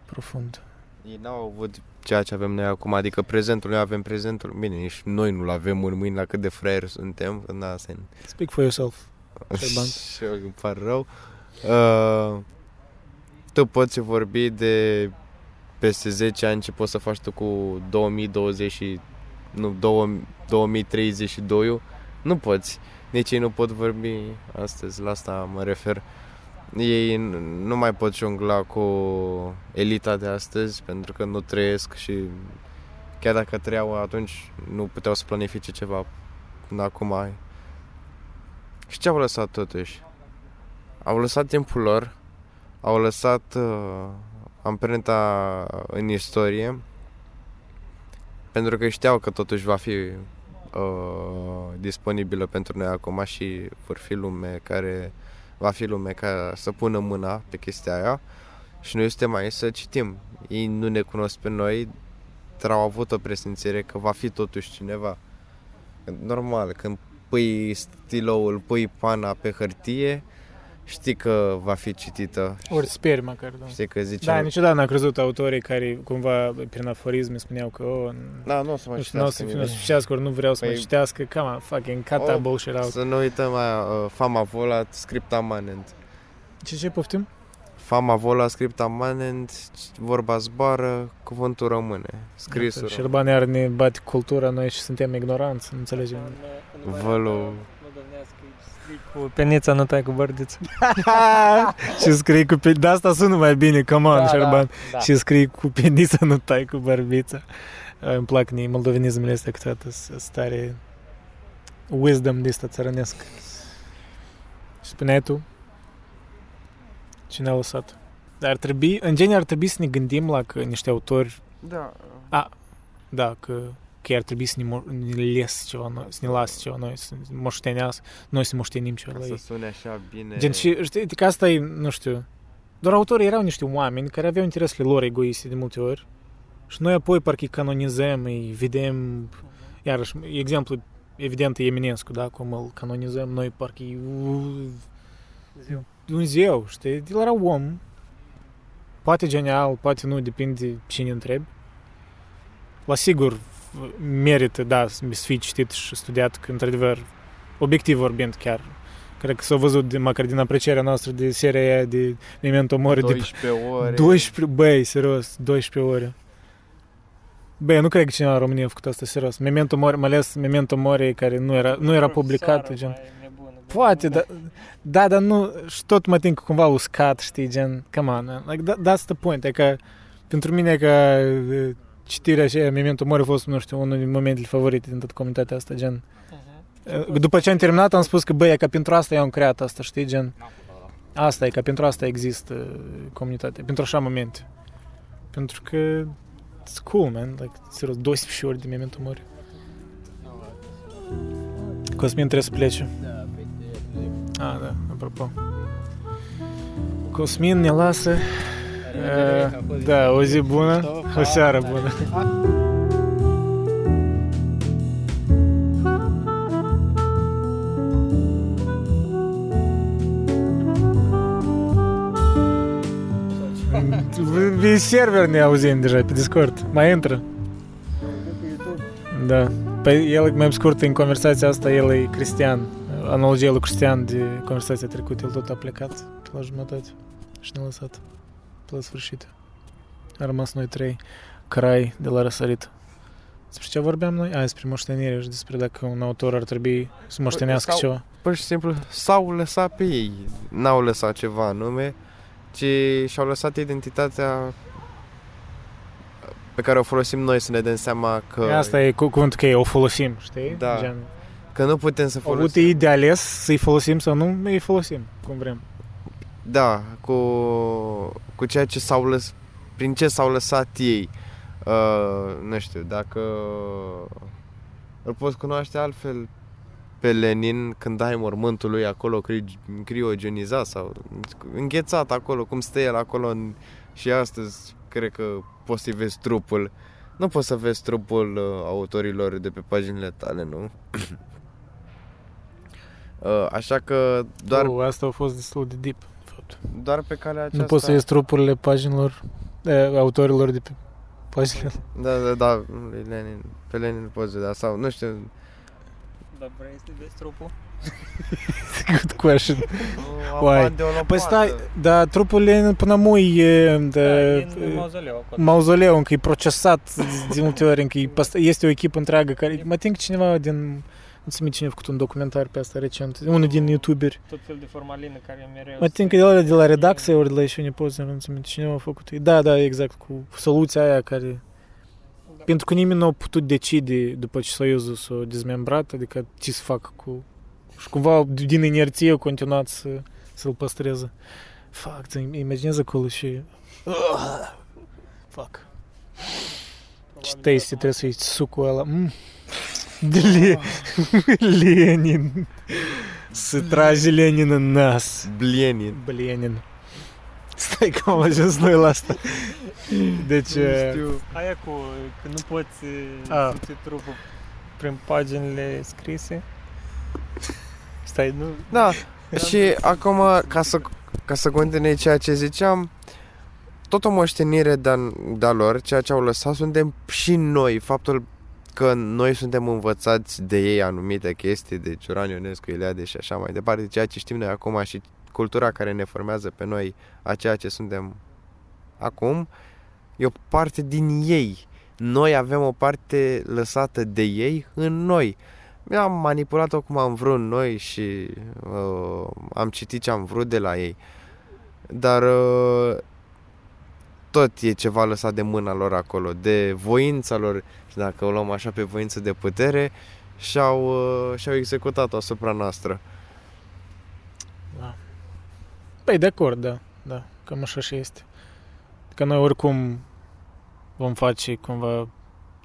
Profund. Ei n-au avut ceea ce avem noi acum, adică prezentul, noi avem prezentul. Bine, nici noi nu-l avem în mâini la cât de fraieri suntem. Da, asta e Speak for yourself. Șerban. Și eu îmi pare rău. Uh, tu poți vorbi de peste 10 ani ce poți să faci tu cu 2020 și nu, 2032 Nu poți. Nici ei nu pot vorbi astăzi, la asta mă refer. Ei n- nu mai pot jongla cu elita de astăzi pentru că nu trăiesc și chiar dacă trăiau atunci nu puteau să planifice ceva până acum. Și ce au lăsat totuși? Au lăsat timpul lor, au lăsat uh, amprenta în istorie, pentru că știau că totuși va fi uh, disponibilă pentru noi acum și vor fi lume care va fi lume care să pună mâna pe chestia aia și noi suntem aici să citim. Ei nu ne cunosc pe noi, dar au avut o presimțire că va fi totuși cineva. Normal, când pui stiloul, pui pana pe hârtie, știi că va fi citită. Ori speri măcar, da. Știi că zice... Da, niciodată n-am crezut autorii care cumva prin aforisme spuneau că oh, Da, nu o să mă nu știu, nu o să citească nu o să nimeni. citească, ori nu vreau să mă Păi- citească, come on, fucking cut that Oh, bullshit out. Să nu uităm aia, uh, fama volat, scripta manent. Ce ce poftim? Fama vola, scripta manent, vorba zboară, cuvântul rămâne. Scrisul rămâne. Șerban iar ne bate cultura noi și suntem ignoranți, nu înțelegem. Vălu. Cu penița nu tai cu bărdiță. și scrii cu pe... De asta sună mai bine, come on, Da, Șerban. da. Și scrii cu penița, nu tai cu bărbița. Uh, Îmi plac ni moldovenismele astea câteodată, sunt stare wisdom de asta țărănesc. Și spuneai tu? Cine a lăsat? Dar ar trebui, în genere ar trebui să ne gândim la că niște autori, Da. da, că, că ar trebui să ne, mo- ne les ceva noi, să ne lase ceva noi, să ne moștenească, noi să moștenim ceva la Să ei. sune așa bine. Gen, și știi că asta e, nu știu, doar autorii erau niște oameni care aveau interesele lor egoiste de multe ori și noi apoi parcă îi canonizăm, îi vedem, iarăși, exemplu evident e Eminescu, da, cum îl canonizăm, noi parcă e Ziu. un zeu, știi, el era om, poate genial, poate nu, depinde cine întrebi. La sigur, merită, da, să fie citit și studiat, că, într-adevăr, obiectiv vorbind chiar, cred că s-a văzut de, măcar din aprecierea noastră de seria aia de Memento Mori, de 12 ore. 12, băi, serios, 12 ore. Băi, eu nu cred că cineva în România a făcut asta, serios. Memento Mori, mai ales Memento Mori, care nu era, nu era publicat, gen. Poate, da, da, dar nu, și tot mă tin că cumva uscat, știi, gen, come on, man. like, that, that's the point, e că pentru mine că e, citirea aceea, Memento Mori a fost, nu știu, unul din momentele favorite din toată comunitatea asta, gen. E, După ce am terminat, am spus că, băi, e ca pentru asta eu am creat asta, știi, gen. Asta e, ca pentru asta există e, comunitatea, pentru așa momente. Pentru că it's cool, man, like, serios, 12 ori de Memento Mori. Cosmin trebuie să plece. Ah, da, apropo. Cosmin ne lasă. Uh, auzim deja pe Discord. Mai intră. Da. Păi el, mai scurt, în conversația asta, el e creștian. Analogia lui creștian de conversația trecută, el tot a plecat pe la jumătate și ne-a lăsat pe la sfârșit. A rămas noi trei crai de la răsărit. Despre ce vorbeam noi? A, despre moștenire și despre dacă un autor ar trebui să moștenească Sau- ceva. Pur și simplu s-au lăsat pe ei. N-au lăsat ceva anume, ci și-au lăsat identitatea pe care o folosim noi să ne dăm seama că, Asta e cu cuvântul că o folosim, știi? Da. Gen, că nu putem să o folosim. uite de ales să-i folosim sau nu, îi folosim, cum vrem. Da, cu, cu ceea ce s-au lăs, prin ce s-au lăsat ei. Uh, nu știu, dacă îl poți cunoaște altfel pe Lenin când ai mormântul lui acolo cri- criogenizat sau înghețat acolo, cum stă el acolo în, și astăzi cred că poți să-i vezi trupul. Nu poți să vezi trupul uh, autorilor de pe paginile tale, nu? uh, așa că doar, Oh, asta a fost destul de deep, de fapt. doar pe calea aceasta... Nu poți să iei trupurile paginilor, eh, autorilor de pe paginile. Da, da, da, lui Lenin, pe Lenin îl poți vedea sau, nu știu, Dar vrei să vezi trupul? Good question. am Uai. bani de o lopată. Păi stai, dar trupul Lenin până mui e, Da, de, e în mauzoleu acolo. mauzoleu, încă e procesat de multe ori, încă e, păst- este o echipă întreagă care, mă tin că cineva din, nu știu cine a făcut un documentar pe asta recent, unul din youtuberi, Tot fel de formalină care mereu... mă tin că de la, de la redacție ori de la ieșiune poze, nu știu cineva a făcut, da, da, exact, cu soluția aia care, Da. pentru că nimeni nu a putut decide după ce Soyuzul s-a dezmembrat, adică ce să facă cu, și cumva din inerție a continuat să, să-l păstreze. Fuck, ți imaginezi acolo și... Fuck. Ce tasty trebuie să iei sucul ăla. Mm. De Le... Lenin. Să tragi Lenin în nas. Blenin. Lenin. Stai că am ajuns noi la asta. Deci... eh, știu. Aia cu că nu poți A. simți trupul prin paginile scrise. Stai, nu... Da, și acum, ca să, ca să continui ceea ce ziceam, tot o moștenire de-a, de-a lor, ceea ce au lăsat, suntem și noi. Faptul că noi suntem învățați de ei anumite chestii, de Ciuran Ionescu, Iliade și așa mai departe, ceea ce știm noi acum și cultura care ne formează pe noi a ceea ce suntem acum, e o parte din ei. Noi avem o parte lăsată de ei în noi. Am manipulat-o cum am vrut noi și uh, am citit ce am vrut de la ei. Dar uh, tot e ceva lăsat de mâna lor acolo, de voința lor și dacă o luăm așa pe voință de putere și-au, uh, și-au executat-o asupra noastră. Da. Păi de acord, da. Da, cam așa și este. Că noi oricum vom face cumva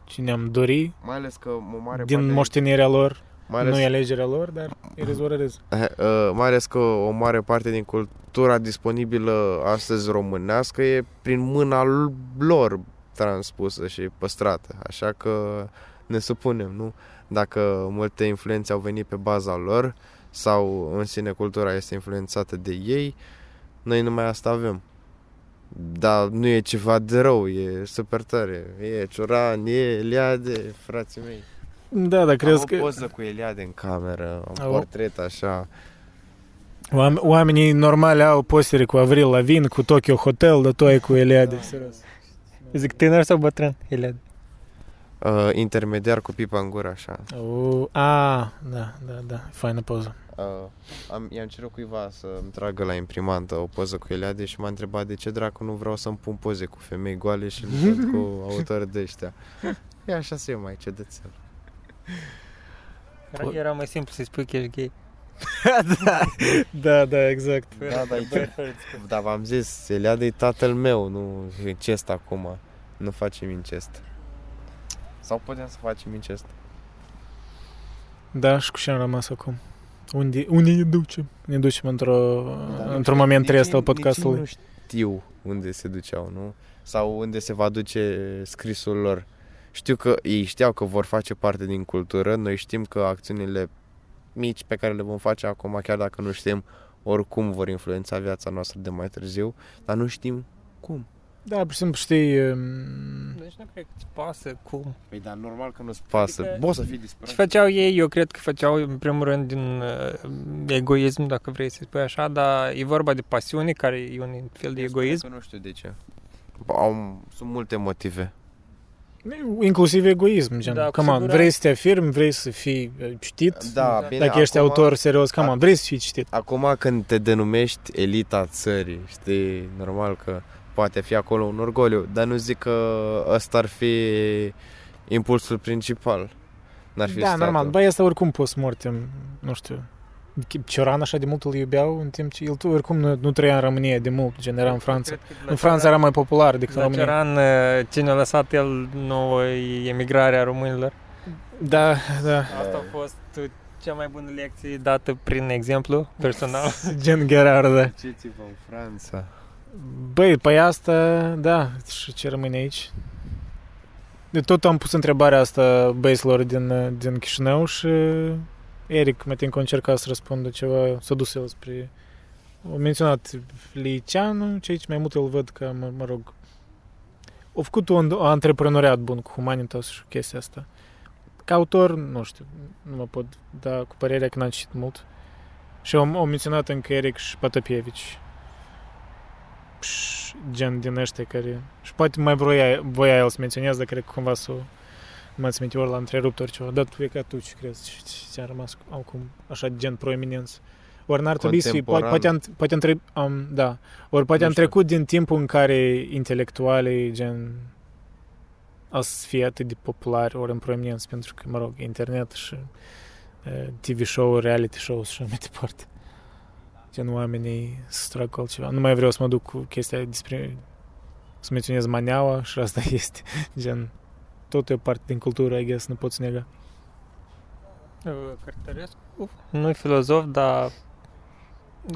ce ne-am dori Mai ales că o mare din parte, moștenirea lor. Mai ales, Nu e alegerea lor, dar e rezolvărez. uh, mai ales că o mare parte din cultura disponibilă astăzi românească e prin mâna l- lor transpusă și păstrată. Așa că ne supunem, nu? Dacă multe influențe au venit pe baza lor sau în sine cultura este influențată de ei, noi numai asta avem. Dar nu e ceva de rău, e super tare. E Cioran, e Eliade, frații mei. Da, dar crezi am că o poză cu Eliade în cameră, am Au- portret așa. oam- oamenii normali au postere cu Avril Lavigne, cu Tokyo Hotel, dar tu ai cu Eliade. Serios. Zic, tânăr sau bătrân? Ele. Uh, intermediar cu pipa în gură așa. Oh, a, da, da, da, faină poză. Uh, am, i-am cerut cuiva să-mi tragă la imprimantă o poză cu Eliade și m-a întrebat de ce dracu nu vreau să-mi pun poze cu femei goale și îl văd cu autori de ăștia. E așa să eu mai cedețel. Era, era mai simplu să-i spui că ești gay. da, da, da, exact. Da, da, e Dar v-am zis, Eliade e tatăl meu, nu incest acum. Nu facem incest. Sau putem să facem incest. Da, și cu ce am rămas acum? Unde, unde ne ducem? Ne ducem într-o, Dar într-un nici- moment nici trist ei- al nici ei podcastului. nu știu unde se duceau, nu? Sau unde se va duce scrisul lor. Știu că ei știau că vor face parte din cultură, noi știm că acțiunile mici pe care le vom face acum, chiar dacă nu știm, oricum vor influența viața noastră de mai târziu, dar nu știm cum. Da, pur și simplu știi... um, Deci nu cred că îți pasă cum. Păi dar normal că nu-ți pasă. Adică- Poți să fii disperat. Ce făceau ei, eu cred că făceau în primul rând din uh, egoism, dacă vrei să spui așa, dar e vorba de pasiune, care e un fel de Eu spun egoism. Că nu știu de ce. Au, sunt multe motive. Inclusiv egoism, gen, Da, da, cu come on, siguranță. vrei să te afirmi, vrei să fii uh, citit, Da, Da. bine, dacă ești acum, autor serios, come a- on, vrei să fii citit. Acum când te denumești elita țării, știi, normal că poate fi acolo un orgoliu, dar nu zic că ăsta ar fi impulsul principal. N-ar fi Da, statul. normal, băi, asta oricum post-mortem, nu știu, Cioran așa de mult îl iubeau, în timp ce el tu oricum nu, nu trăia în România de mult, gen era în Franța. Cred că de la În Franța era mai popular decât în La România. Ceran, uh, cine a lăsat el nouă emigrarea românilor. Da, da, Asta a fost uh, cea mai bună lecție dată prin exemplu personal. gen Gerard, da. Duceți-vă în Franța. Băi, pe asta, da, și ce rămâne aici? De tot am pus întrebarea asta băieților din, din Chișinău și Eric, mă tin că a încercat să răspundă ceva, s-a dus el spre... Au menționat Liceanu, ce aici mai mult îl văd că, mă, mă rog, a făcut un antreprenoriat bun cu Humanitas și chestia asta. Ca autor, nu știu, nu mă pot da cu părerea că n-am citit mult. Și au, au menționat încă Eric și Patapievici. Pșș, gen din ăștia care... Și poate mai vroia, voia el să menționez, dar cred că cumva să m-ați minte ori l-a întrerupt ori ceva. Dar tu e ca tu ce crezi ce ți-a rămas acum așa gen proeminență. Ori n-ar trebui să fie, poate, poate, am, poate am, tre- am, da, ori poate Nu am știu. trecut din timpul în care intelectualii gen a să fie atât de populari ori în proeminență, pentru că, mă rog, internet și uh, TV show, reality show și așa mai departe. Gen oamenii să trag cu altceva. Nu mai vreau să mă duc cu chestia despre să menționez maneaua și asta este gen tot e o parte din cultură, I guess, nu poți nega. Uh, Cărtărescu nu e filozof, dar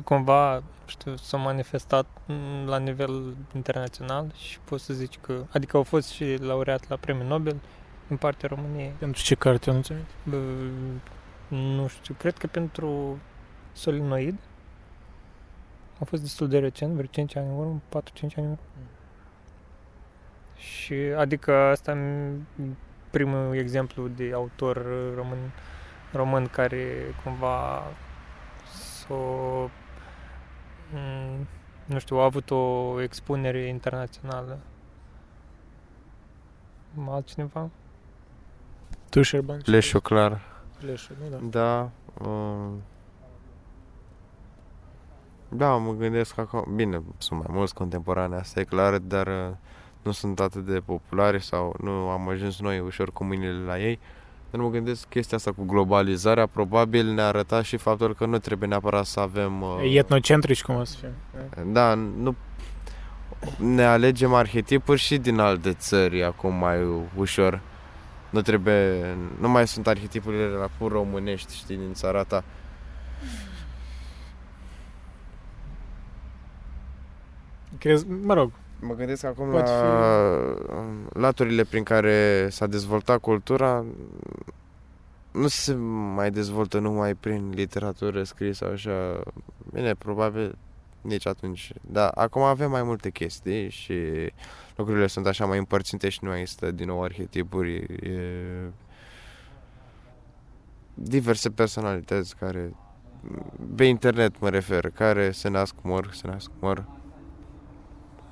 cumva, știu, s-a manifestat mm, la nivel internațional și poți să zici că, adică au fost și laureat la premiul Nobel din partea României. Pentru ce carte, eu nu ți Bă, nu știu, cred că pentru solinoid a fost destul de recent, vreo 5 ani în urmă, 4-5 ani în urmă. Și adică asta e primul exemplu de autor român, român care cumva s-o, m, nu știu, a avut o expunere internațională. Altcineva? Tu, Șerban? Leșu, clar. Leșu, nu, da. Da. Uh, da, mă gândesc că acum... Bine, sunt mai mulți contemporane, asta e clar, dar uh, nu sunt atât de populari sau nu am ajuns noi ușor cu mâinile la ei. Dar mă gândesc chestia asta cu globalizarea probabil ne-a arătat și faptul că nu trebuie neapărat să avem... Uh, Etnocentrici, cum o să fie. Da, nu ne alegem arhetipuri și din alte țări acum mai ușor. Nu trebuie, nu mai sunt arhetipurile la pur românești, știi, din țara ta. Crezi, mă rog, Mă gândesc acum Poate la laturile prin care s-a dezvoltat cultura nu se mai dezvoltă numai prin literatură scrisă așa. Bine, probabil nici atunci. Dar acum avem mai multe chestii și lucrurile sunt așa mai împărțite și nu mai există din nou arhetipuri. E... Diverse personalități care pe internet mă refer, care se nasc, mor, se nasc, mor.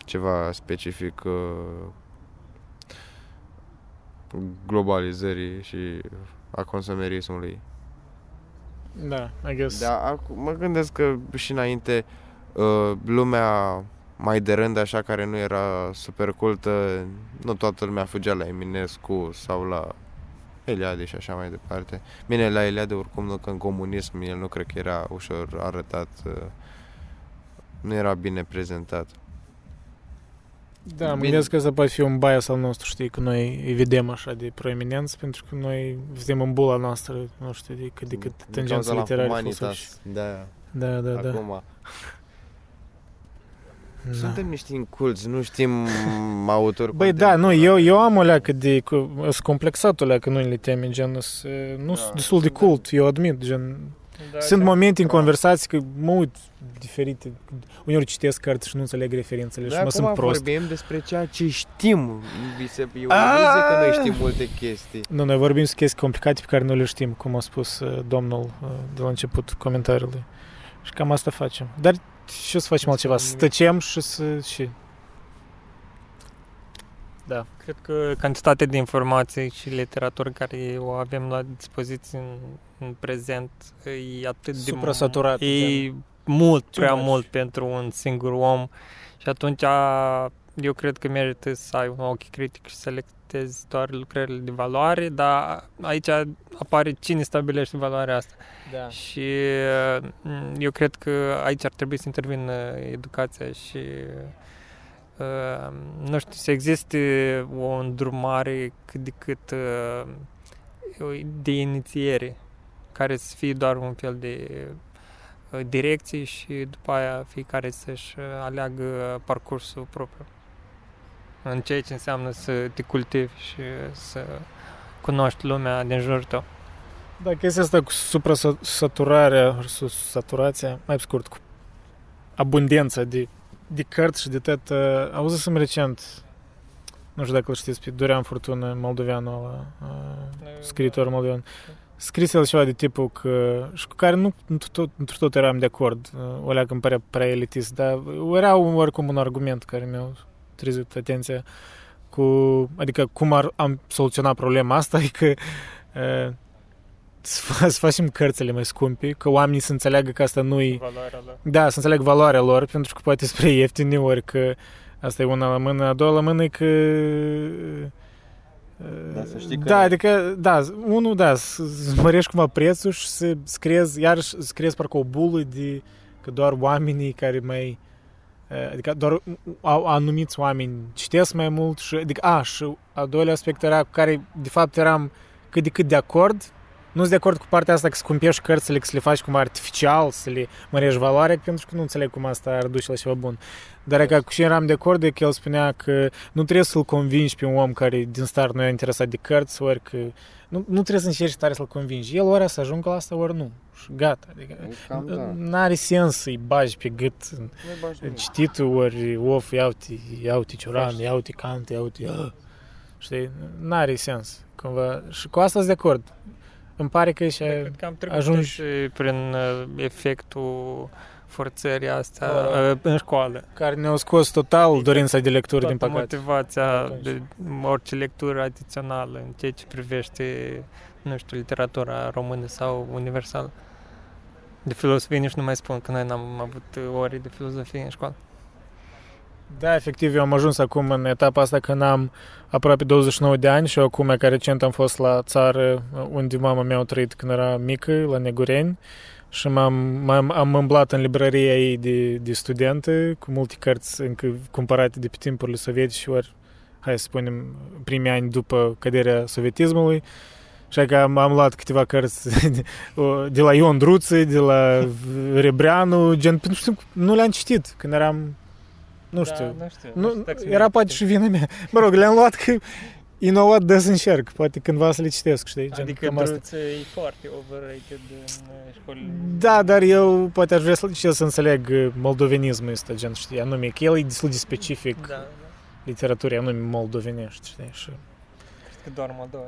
Ceva specific uh, globalizării și a consumerismului. da, I guess. Da, acum mă gândesc că și înainte uh, lumea mai de rând, așa, care nu era super cultă, nu toată lumea fugea la Eminescu sau la Eliade și așa mai departe. Bine, la Eliade oricum nu, că în comunism el nu cred că era ușor arătat, uh, nu era bine prezentat. Da, mă Bine. gândesc că ăsta poate fi un bias al nostru, știi, că noi îi vedem așa de proeminență, pentru că noi vedem în bula noastră, nu știu, de, cât- de cât Din tangențe cauza la literare Humanitas, filosofice. Da, Da, da, da. acum. da. Suntem niște inculți, nu știm autori Băi, da, nu, eu, eu am o leacă de, cu- sunt complexat o leacă în unele teme, gen, s- nu Da, sunt destul de suntem. cult, eu admit, gen, Da, Sunt da. momente în Da. conversații că mă uit diferite. Uneori citesc cărți și nu înțeleg referințele și Noi mă acum sunt prost. vorbim despre ceea ce știm. Vi se, e o Ah! iluzie că noi știm multe chestii. Nu, noi vorbim despre chestii complicate pe care nu le știm, cum a spus uh, domnul uh, de la început comentariului. Și cam asta facem. Dar ce o să facem Nu altceva? Să spune nimic. tăcem și să... Și... Da. Cred că cantitatea de informații și literatură care o avem la dispoziție în, în prezent e atât de Suprasaturat, E mult, Too prea much. mult pentru un singur om și atunci a- eu cred că merită să ai un ochi critic și să selectezi doar lucrările de valoare, dar aici apare cine stabilește valoarea asta. da. Și mm, eu cred că aici ar trebui să intervină educația și uh, nu știu, să existe o îndrumare cât de cât uh, de inițiere care să fie doar un fel de uh, direcție și după aia fiecare să-și uh, aleagă parcursul propriu în ceea ce înseamnă să te cultivi și să cunoști lumea din jurul tău. Da, chestia asta cu suprasaturarea, versus saturația, mai pe scurt, cu abundența de, de cărți și de tot. Uh, auzisem recent, nu știu dacă îl știți, pe Dorian Furtună, moldoveanul ăla, uh, scriitor moldovean. Scris el ceva de tipul că, și cu care nu nu tot, nu tot eram de acord, uh, o leacă îmi părea prea elitist, dar era un, oricum un argument care mi-a trezit atenția cu, adică cum ar, am soluționat problema asta, e că uh, să, fa- să facem cărțile mai scumpe, că oamenii să înțeleagă că asta nu e Valoarea lor. da, să înțeleg valoarea lor, pentru că poate spre ieftine, ori că asta e una la mână, a doua la mână e că... Da, să știi că- Da, adică, da, unul, da, să să mărești cumva prețul și să scriezi, iarăși să scriezi parcă o bulă de că doar oamenii care mai adică doar au anumiți oameni citesc mai mult și, adică, a, și a doilea aspect era cu care, de fapt, eram cât de cât de acord, nu sunt de acord cu partea asta că scumpești cărțile, că să le faci cumva artificial, să le mărești valoarea, pentru că nu înțeleg cum asta ar duce la ceva bun. Dar ca cu și eram de acord de că el spunea că nu trebuie să-l convingi pe un om care din start nu e interesat de cărți, ori că nu, nu trebuie să încerci tare să-l convingi. El ori să ajungă la asta, ori nu. Și gata. Adică, Cam da. N-are sens să-i bagi pe gât Nu-i bagi nimic. cititul, ori of, iau-te, iau-te Cioran, iau-te Cante, iau-te... ah. Știi? N-are sens. Cumva. Și cu asta sunt de acord. Îmi pare că și... Cred că am trecut ajungi- și prin uh, efectul forțării astea Uh, uh, în școală. care ne-au scos total dorința de lectură, din Toată păcate. motivația Atunci. de orice lectură adițională în ceea ce privește, nu știu, literatura română sau universală. De filosofie nici nu mai spun, că noi n-am avut ore de filozofie în școală. Da, efectiv, eu am ajuns acum în etapa asta când am aproape 29 de ani și eu acum, ca recent, am fost la țară unde mama mea a trăit când era mică, la Negureni, și m-am, m-am am îmblat în librăria ei de, de studente cu multe cărți încă cumpărate de pe timpurile sovietice, ori, hai să spunem, primii ani după căderea sovietismului. Și că am, am luat câteva cărți de, de la Ion Druță, de la Rebreanu, gen, nu știu, nu le-am citit când eram, nu știu, Da, nu știu. nu, era poate și vina mea. Mă rog, le-am luat că you know what, dă să încerc. Poate cândva să le citesc, știi? Gen, Adică cam asta. druță e foarte overrated în uh, școlile. Da, dar eu poate aș vrea să, și eu să înțeleg uh, moldovenismul ăsta, gen, știi, anume, că el e destul de specific Da, da. literaturii anume moldovenești, știi, și, Cred că doar Moldova.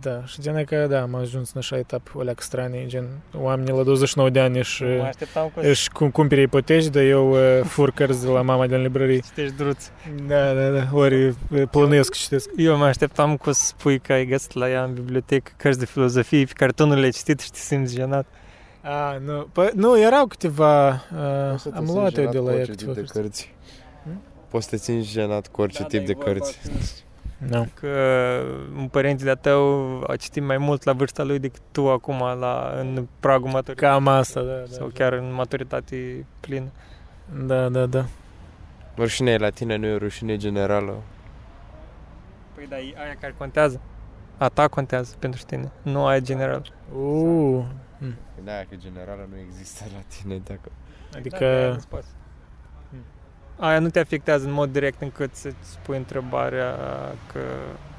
Da, și gen, că, da, am ajuns în așa etapă, o leacă stranie, gen, oamenii la 29 de ani își, Mă așteptam cu își cum, cumpere ipoteci, dar eu uh, fur cărți de la mama din librărie. citești druț. Da, da, da, ori uh, plănuiesc să citesc. Eu mă așteptam cu să spui că ai găsit la ea în bibliotecă cărți de filozofie pe care tu nu le-ai citit și te simți jenat. A, nu, păi, nu, erau câteva, uh, Poți să te am simți luat eu jenat de cu la ea orice câteva tip de cărți. cărți. Hmm? Poți să te simți jenat cu orice tip de cărți. Nu. Că un părinte de-a tău a citit mai mult la vârsta lui decât tu acum la, în pragul maturității. Cam asta, da, da. Sau chiar în maturitate plină. Da, da, da. Rușinea e la tine, nu e o rușine generală. Păi da, e aia care contează. A ta contează pentru tine, nu aia general. Uh, Da, că generală nu există la tine dacă... adică, aia nu te afectează în mod direct încât să-ți pui întrebarea că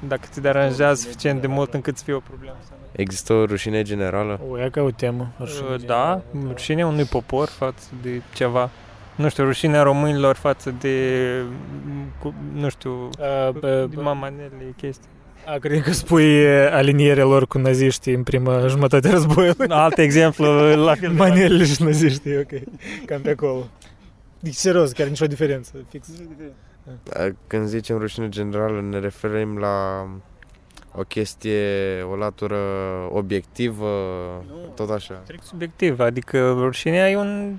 dacă te deranjează suficient de mult încât să fie o problemă. sau nu. Există o rușine generală? O, e ca o temă. rușine Uh, generală. Da, rușinea unui popor față de ceva. Nu știu, rușinea românilor față de, cu, nu știu, A, bă, de bă, mamanele, chestii. a, cred că spui e, alinierea lor cu naziștii în prima jumătate a războiului. Alt exemplu, la fel. de Manelele și naziștii, ok. Cam pe acolo. Deci, serios, chiar nicio diferență. Fix. Când zicem rușine generală ne referim la o chestie, o latură obiectivă, tot așa. strict subiectiv, adică rușinea e un,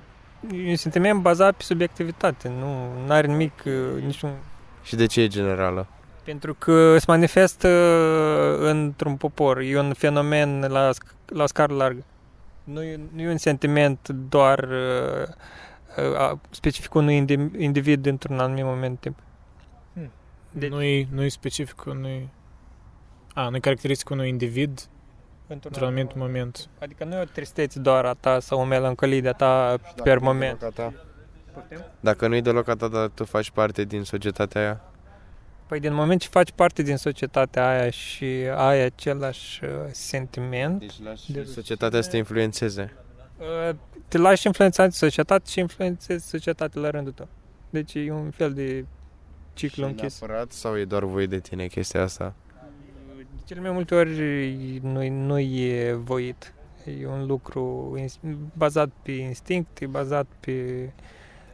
e un sentiment bazat pe subiectivitate, nu are nimic, uh, niciun... Și de ce e generală? Pentru că se manifestă uh, într-un popor, e un fenomen la, sc- la scară largă. Nu e, nu e un sentiment doar uh, uh, specific unui indi- individ într-un anumit moment de timp. Hmm. Deci- Nu-i, nu-i specific unui... A, nu-i caracteristic unui individ într-un anumit moment. Adică nu e o tristețe doar a ta sau o melancolie de a ta per moment. Dacă nu-i deloc a ta, dar tu faci parte din societatea aia? Păi din moment ce faci parte din societatea aia și ai același uh, sentiment, Deci lași De- societatea să te influențeze. Uh, te lași influențat de societate și influențezi societatea la rândul tău. Deci e un fel de ciclu Și închis. neapărat sau e doar voie de tine chestia asta? De cele mai multe ori nu, nu e voit. E un lucru ins- bazat pe instinct, e bazat pe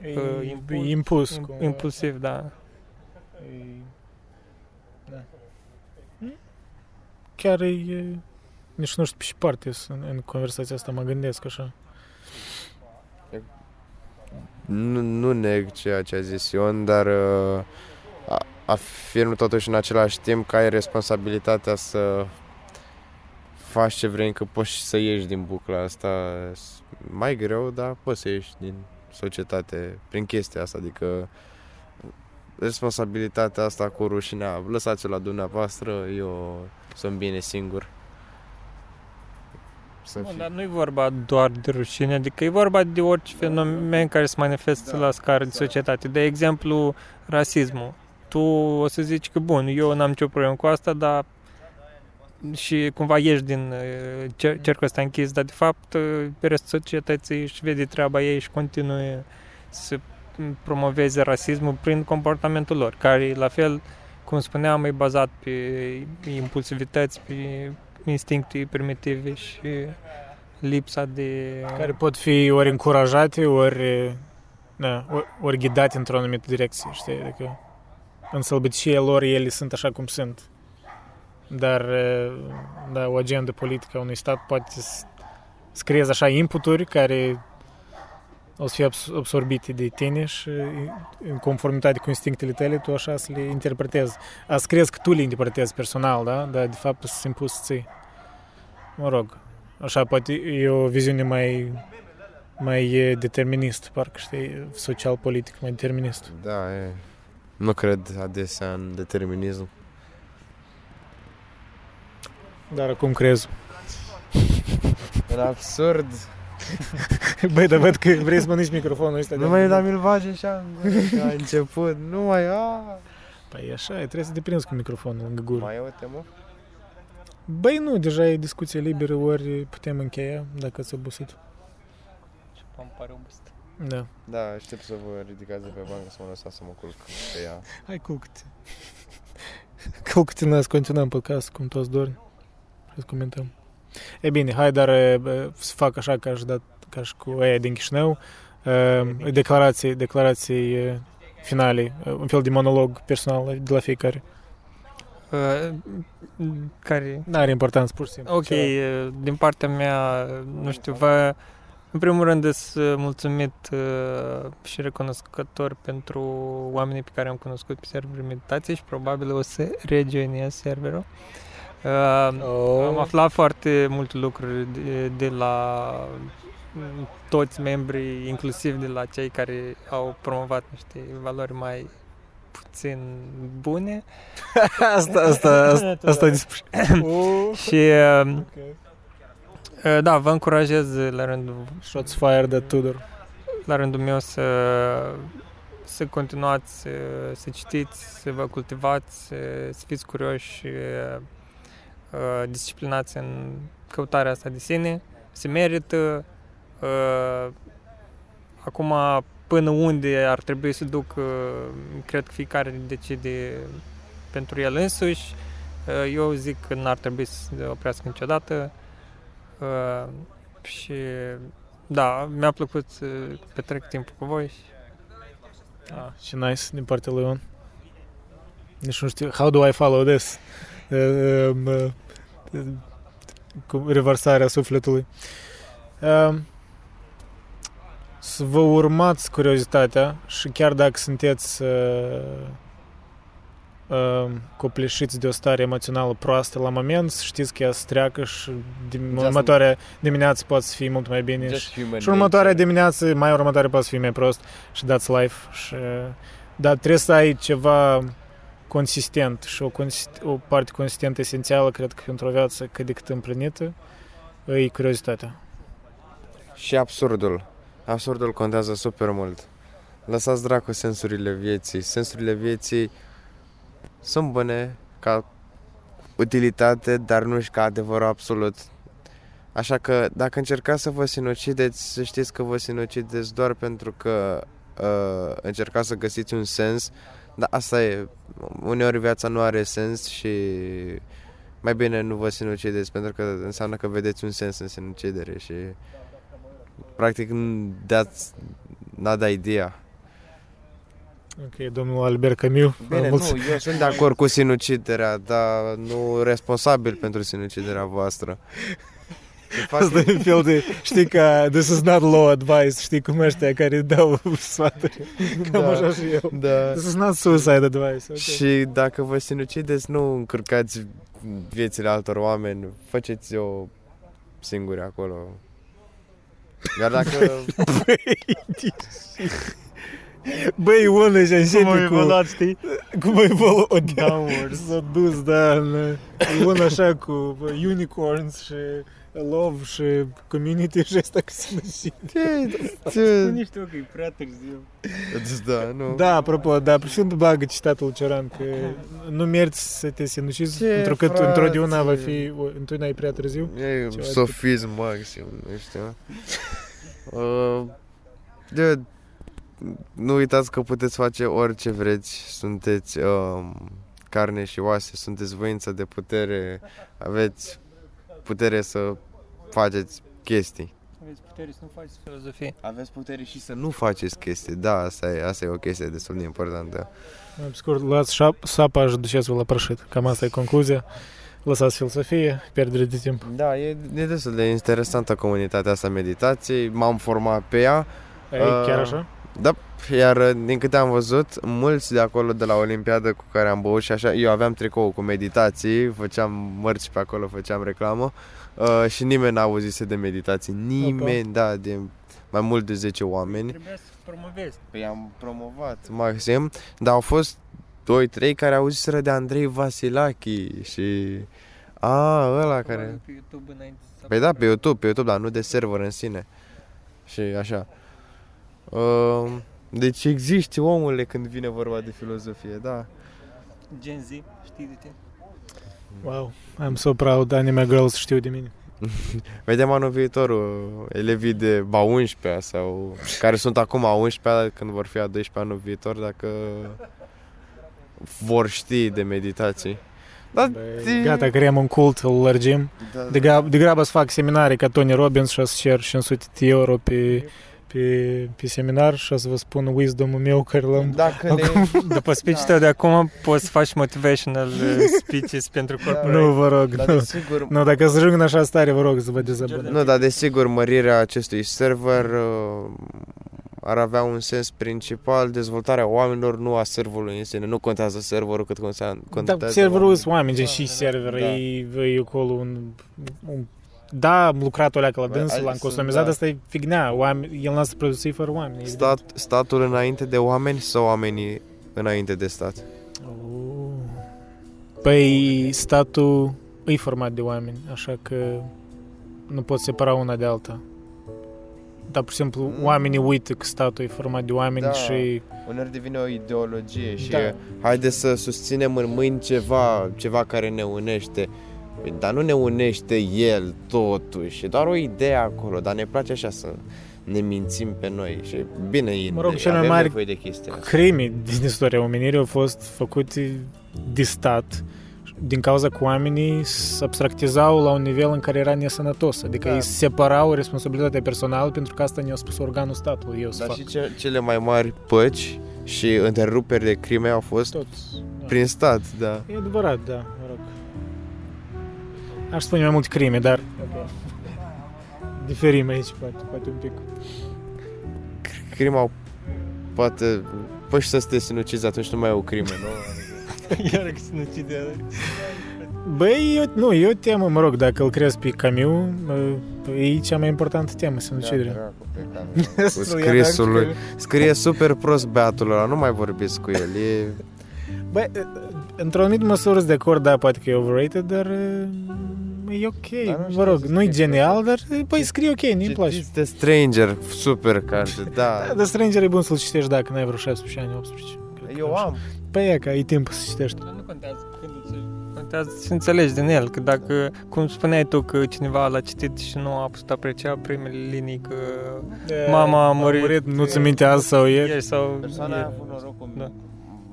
E, Uh, e impuls- impus. im- cumva. impulsiv, da. E... Da. Chiar e... Nici nu știu pe ce parte sunt în, în conversația asta, mă gândesc așa. Nu, nu neg ceea ce a zis Ion, dar uh, a- afirm totuși în același timp că ai responsabilitatea să faci ce vrei, că poți și să ieși din bucla asta. S- Mai greu, dar poți să ieși din societate prin chestia asta, adică responsabilitatea asta cu rușinea, lăsați-o la dumneavoastră, eu sunt bine singur. Să Nu, fii- dar nu e vorba doar de rușine, adică e vorba de orice fenomen care se manifestă la scară de societate. De exemplu, rasismul. Tu o să zici că, bun, eu n-am nicio problemă cu asta, dar și cumva ieși din uh, cer- cercul ăsta închis, dar de fapt uh, restul societății își vede treaba ei și continuă să promoveze rasismul prin comportamentul lor, care la fel, cum spuneam, e bazat pe impulsivități, pe instincte primitive și lipsa de... Care pot fi ori încurajate, ori, da, ori, ori ghidate într-o anumită direcție, știi? Adică în sălbăticia lor ele sunt așa cum sunt. Dar, da, o agendă politică a unui stat poate să să creeze așa inputuri care o să fie abs- absorbite de tine și în conformitate cu instinctele tale, tu așa să le interpretezi. Asta crezi că tu le interpretezi personal, da? Dar de fapt sunt impus ții. Mă rog, așa poate e o viziune mai mai e determinist, parcă știi, social-politic, mai determinist. Da, e. Nu cred adesea în determinism. Dar acum crezi. În absurd. Băi, dar văd că vrei să mănânci microfonul ăsta. Nu mai dar mi-l bagi așa în gură, a început. Nu mai, a. Păi e așa, e, trebuie să te prinzi cu microfonul lângă gură. Mai e o temă? Băi, nu, deja e discuție liberă, ori putem încheia, dacă ați obosit. Îmi pare obosит. Da. Da, aștept să vă ridicați de pe bancă să mă lăsați să mă culc pe ea. Hai, culcă-te. Culcă-te, noi să continuăm podcast, cum toți dormi. Și să comentăm. E bine, hai, dar e, bă, să fac așa ca și, dat, ca și cu aia din Chișinău. E, declarații, declarații e, finale, e, un fel de monolog personal de la fiecare. Uh, care... Nu are importanță, pur și simplu. Ok, Ceva. uh, din partea mea, nu știu, vă... În primul rând sunt mulțumit uh, și recunoscător pentru oamenii pe care am cunoscut pe serverul meditației și probabil o să rejoinez serverul. Uh, Oh. Am aflat foarte multe lucruri de, de la mm, toți membrii, inclusiv de la cei care au promovat niște valori mai puțin bune. asta, asta, asta, asta despre... Oh, Și uh, ok. uh, da, vă încurajez la rândul, Shots fired at Tudor. la rândul meu să, să continuați uh, să citiți, să vă cultivați, uh, să fiți curioși, uh, uh, disciplinați în căutarea asta de sine. Se merită. Uh, acum, până unde ar trebui să duc, uh, cred că fiecare decide pentru el însuși. Uh, eu zic că n-ar trebui să se oprească niciodată. Uh, și da, mi-a plăcut să petrec timpul cu voi. și- Da. Și nice din partea lui Ion. Nici nu știu, how do I follow this? Uh, um, uh, uh, cu revarsarea sufletului. Uh, să vă urmați curiozitatea și chiar dacă sunteți uh, uh, copleșiți de o stare emoțională proastă la moment, să știți că ea se treacă și dim- Just- următoarea dimineață poate să fie mult mai bine și Just human și următoarea nature. dimineață, mai următoare poate să fie mai prost și dați life. Și, dar trebuie să ai ceva consistent și o, consist, o parte consistentă esențială, cred că pentru o viață cât de cât împlinită, e curiozitatea. Și absurdul. Absurdul contează super mult. Lăsați dracu sensurile vieții. Sensurile vieții sunt bune ca utilitate, dar nu și ca adevăr absolut. Așa că dacă încercați să vă sinucideți, să știți că vă sinucideți doar pentru că uh, încercați să găsiți un sens. Dar asta e. Uneori viața nu are sens și mai bine nu vă sinucideți pentru că înseamnă că vedeți un sens în sinucidere și practic n- that's not idea. Ok, domnul Albert Camus. Bine, mulț- nu, eu sunt de acord cu sinuciderea, dar nu responsabil pentru sinuciderea voastră. Ce fac- Asta e un fel de, știi că this is not law advice, știi cum ăștia care dau sfaturi. Cam Da. așa și eu. Da. This is not suicide advice. Okay. Și dacă vă sinucideți, nu încurcați viețile altor oameni, faceți-o singuri acolo. Iar dacă... Băi, unul și Cum a începe cu... evoluat, știi? Cum a evoluat? Downwards. S-a dus, da, în, e un așa cu unicorns și lovșe și community și ăsta cu sinucid. Nu știu că e prea târziu. Da, nu. Da, apropo, da, prefer să bagă citatul lui Ceran că nu meriți să te sinucizi Ce, pentru că frate? întotdeauna va fi, întotdeauna e prea târziu. E Ceva sofism maxim, nu știu. Uh, de, nu uitați că puteți face orice vreți, sunteți um, carne și oase, sunteți voință de putere, aveți putere să faceți chestii. Aveți putere să nu faceți filozofie. Aveți putere și să nu faceți chestii, da, asta e, asta e o chestie destul de importantă. Pe scurt, luați șap, sapa și duceți-vă la prășit. Cam asta e concluzia. Lăsați filosofie, pierdere de timp. Da, e, e destul de interesantă comunitatea asta meditației, m-am format pe ea, E, Uh, chiar așa? Da, iar uh, din câte am văzut, mulți de acolo de la Olimpiadă cu care am băut și așa, eu aveam tricou cu meditații, făceam mărci pe acolo, făceam reclamă uh, și nimeni n-a auzise de meditații, nimeni, da, de mai mult de 10 oameni. Trebuia să promovezi. Păi am promovat maxim, dar au fost 2-3 care auziseră de Andrei Vasilachi și... A, ăla care... Pe YouTube înainte să Păi da, pe YouTube, pe YouTube, dar nu de server în sine. Și așa. Uh, deci există omule când vine vorba de filozofie, da. Gen Z, știi de tine? Wow, I'm so proud, anime girls știu de mine. Vedem anul viitor uh, elevii de ba 11 sau care sunt acum a 11 când vor fi a 12 anul viitor dacă vor ști de meditații. Da, Băi, Gata, creăm un cult, îl lărgim. da, De, gra- de grabă să fac seminarii ca Tony Robbins și o să cer 500 de euro pe, pe, pe seminar și o să vă spun wisdom-ul meu care l-am... Dacă ne... După speech-ul tău de acum poți să faci motivational uh, speeches pentru corporate. Nu, vă rog, Dar nu. desigur, Nu, dacă să ajung în așa stare, vă rog să vă dezabonați. Nu, dar desigur mărirea acestui server uh, ar avea un sens principal, dezvoltarea oamenilor, nu a serverului în sine. Nu contează serverul cât contează. Da, contează serverul oamenii. sunt oameni, gen Da, și da, server, da. e, e acolo un, un da, am lucrat o leacă la Bă, dânsul, ai- l-am sunt, customizat, da. asta e figna, oameni, el n-a să produse fără oameni. Stat, statul înainte de oameni sau oamenii înainte de stat? Oh. Păi statul e format de oameni, așa că nu poți separa una de alta. dar, pur și simplu, Mm. oamenii uită că statul e format de oameni Da. și... Uneori devine o ideologie și Da. haide să susținem în mâini ceva, ceva care ne unește. Păi, Dar nu ne unește el totuși, e doar o idee acolo, dar ne place așa să ne mințim pe noi și bine, Mă rog, de- cele mai avem mari nevoie de chestia asta. crime din istoria omenirii au fost făcute de stat din cauza că oamenii se abstractizau la un nivel în care era nesănătos. Adică Da. ei separau responsabilitatea personală pentru că asta ne-a spus organul statului. Eu să Dar fac și ce, cele mai mari păci și întreruperi de crime au fost tot. Da. prin stat, da. E adevărat, da, mă rog. Aș spune mai multe crime, dar... Diferim aici, poate, poate un pic. Crima poate... Păi și să te sinucizi atunci nu mai e o crimă, nu? Iar că sinucide. Băi, eu, nu, e o temă, mă rog, dacă îl crezi pe Camus, e cea mai importantă temă, sinuciderea. dracu, pe care- Cu Cu scrisul lui. Scrie super prost beatul ăla, nu mai vorbiți cu el. E... Băi, într-o anumită măsură sunt de acord, da, poate că e overrated, dar e ok, Dar nu mă știu rog, să nu e scrie genial, dar băi, scrie ok, nu-i place. Citiți The Stranger, super carte, da. Da, dar Stranger e bun să-l citești dacă n-ai vreo 16 ani, 18. Cred că Eu așa. am. Păi e că e timp să citești. Dar nu contează când îl citești. Contează să înțelegi din el, că dacă, cum spuneai tu, că cineva l-a citit și nu a putut aprecia primele linii, că Mama a murit. nu-ți minte azi sau ieri. ieri sau Persoana a ieri. avut norocul Da.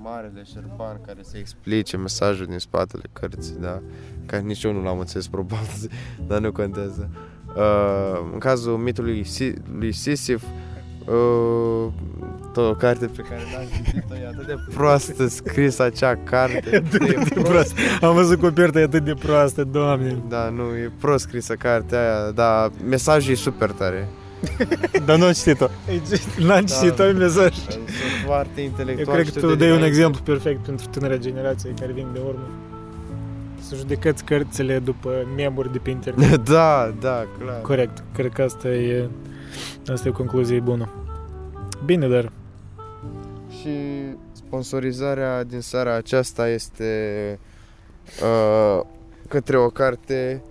Mare de șerpan care să explice mesajul din spatele cărții, da? Care nici eu nu l-am înțeles probabil, dar nu contează. Uh, în cazul mitului Si- lui Sisif, uh, o carte pe care n-am citit-o, e atât de proastă scris acea carte. e de prost. Am văzut coperta e atât de proastă, doamne. Da, nu, e prost scrisă cartea aia, dar mesajul e super tare. Dar nu am citit-o. N-am citit da. mesaj. Sunt foarte Eu intelectual. cred că și tu de dai un dinainte. exemplu perfect pentru tânăra generație care vin de urmă. Să judecăți cărțile după memuri de pe internet. Da, da, clar. Corect. Cred că asta e, asta e o concluzie bună. Bine, dar Și sponsorizarea din seara aceasta este uh, către o carte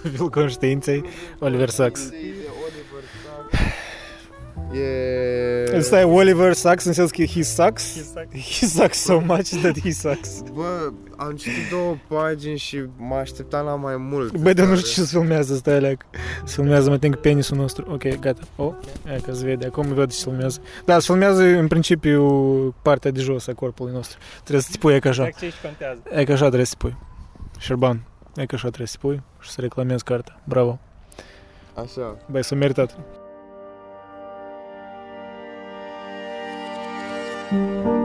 Fluviul conștiinței, Oliver Sacks. E... Stai, Oliver Sacks înseamnă că he sucks? He sucks so much that he sucks. Bă, am citit două pagini și mă așteptam la mai mult. Băi, dar nu știu ce se filmează, stai aleac. Se filmează, mă ating penisul nostru. Ok, gata. Oh, e că se vede, acum văd ce se filmează. Da, se filmează în principiu partea de jos a corpului nostru. Trebuie să ți pui e ca așa. Exact ce aici contează. E ca așa trebuie să pui. Șerban, e ca așa trebuie să pui și să reclamezi cartea. Bravo! Așa. Băi, s-a meritat! thank you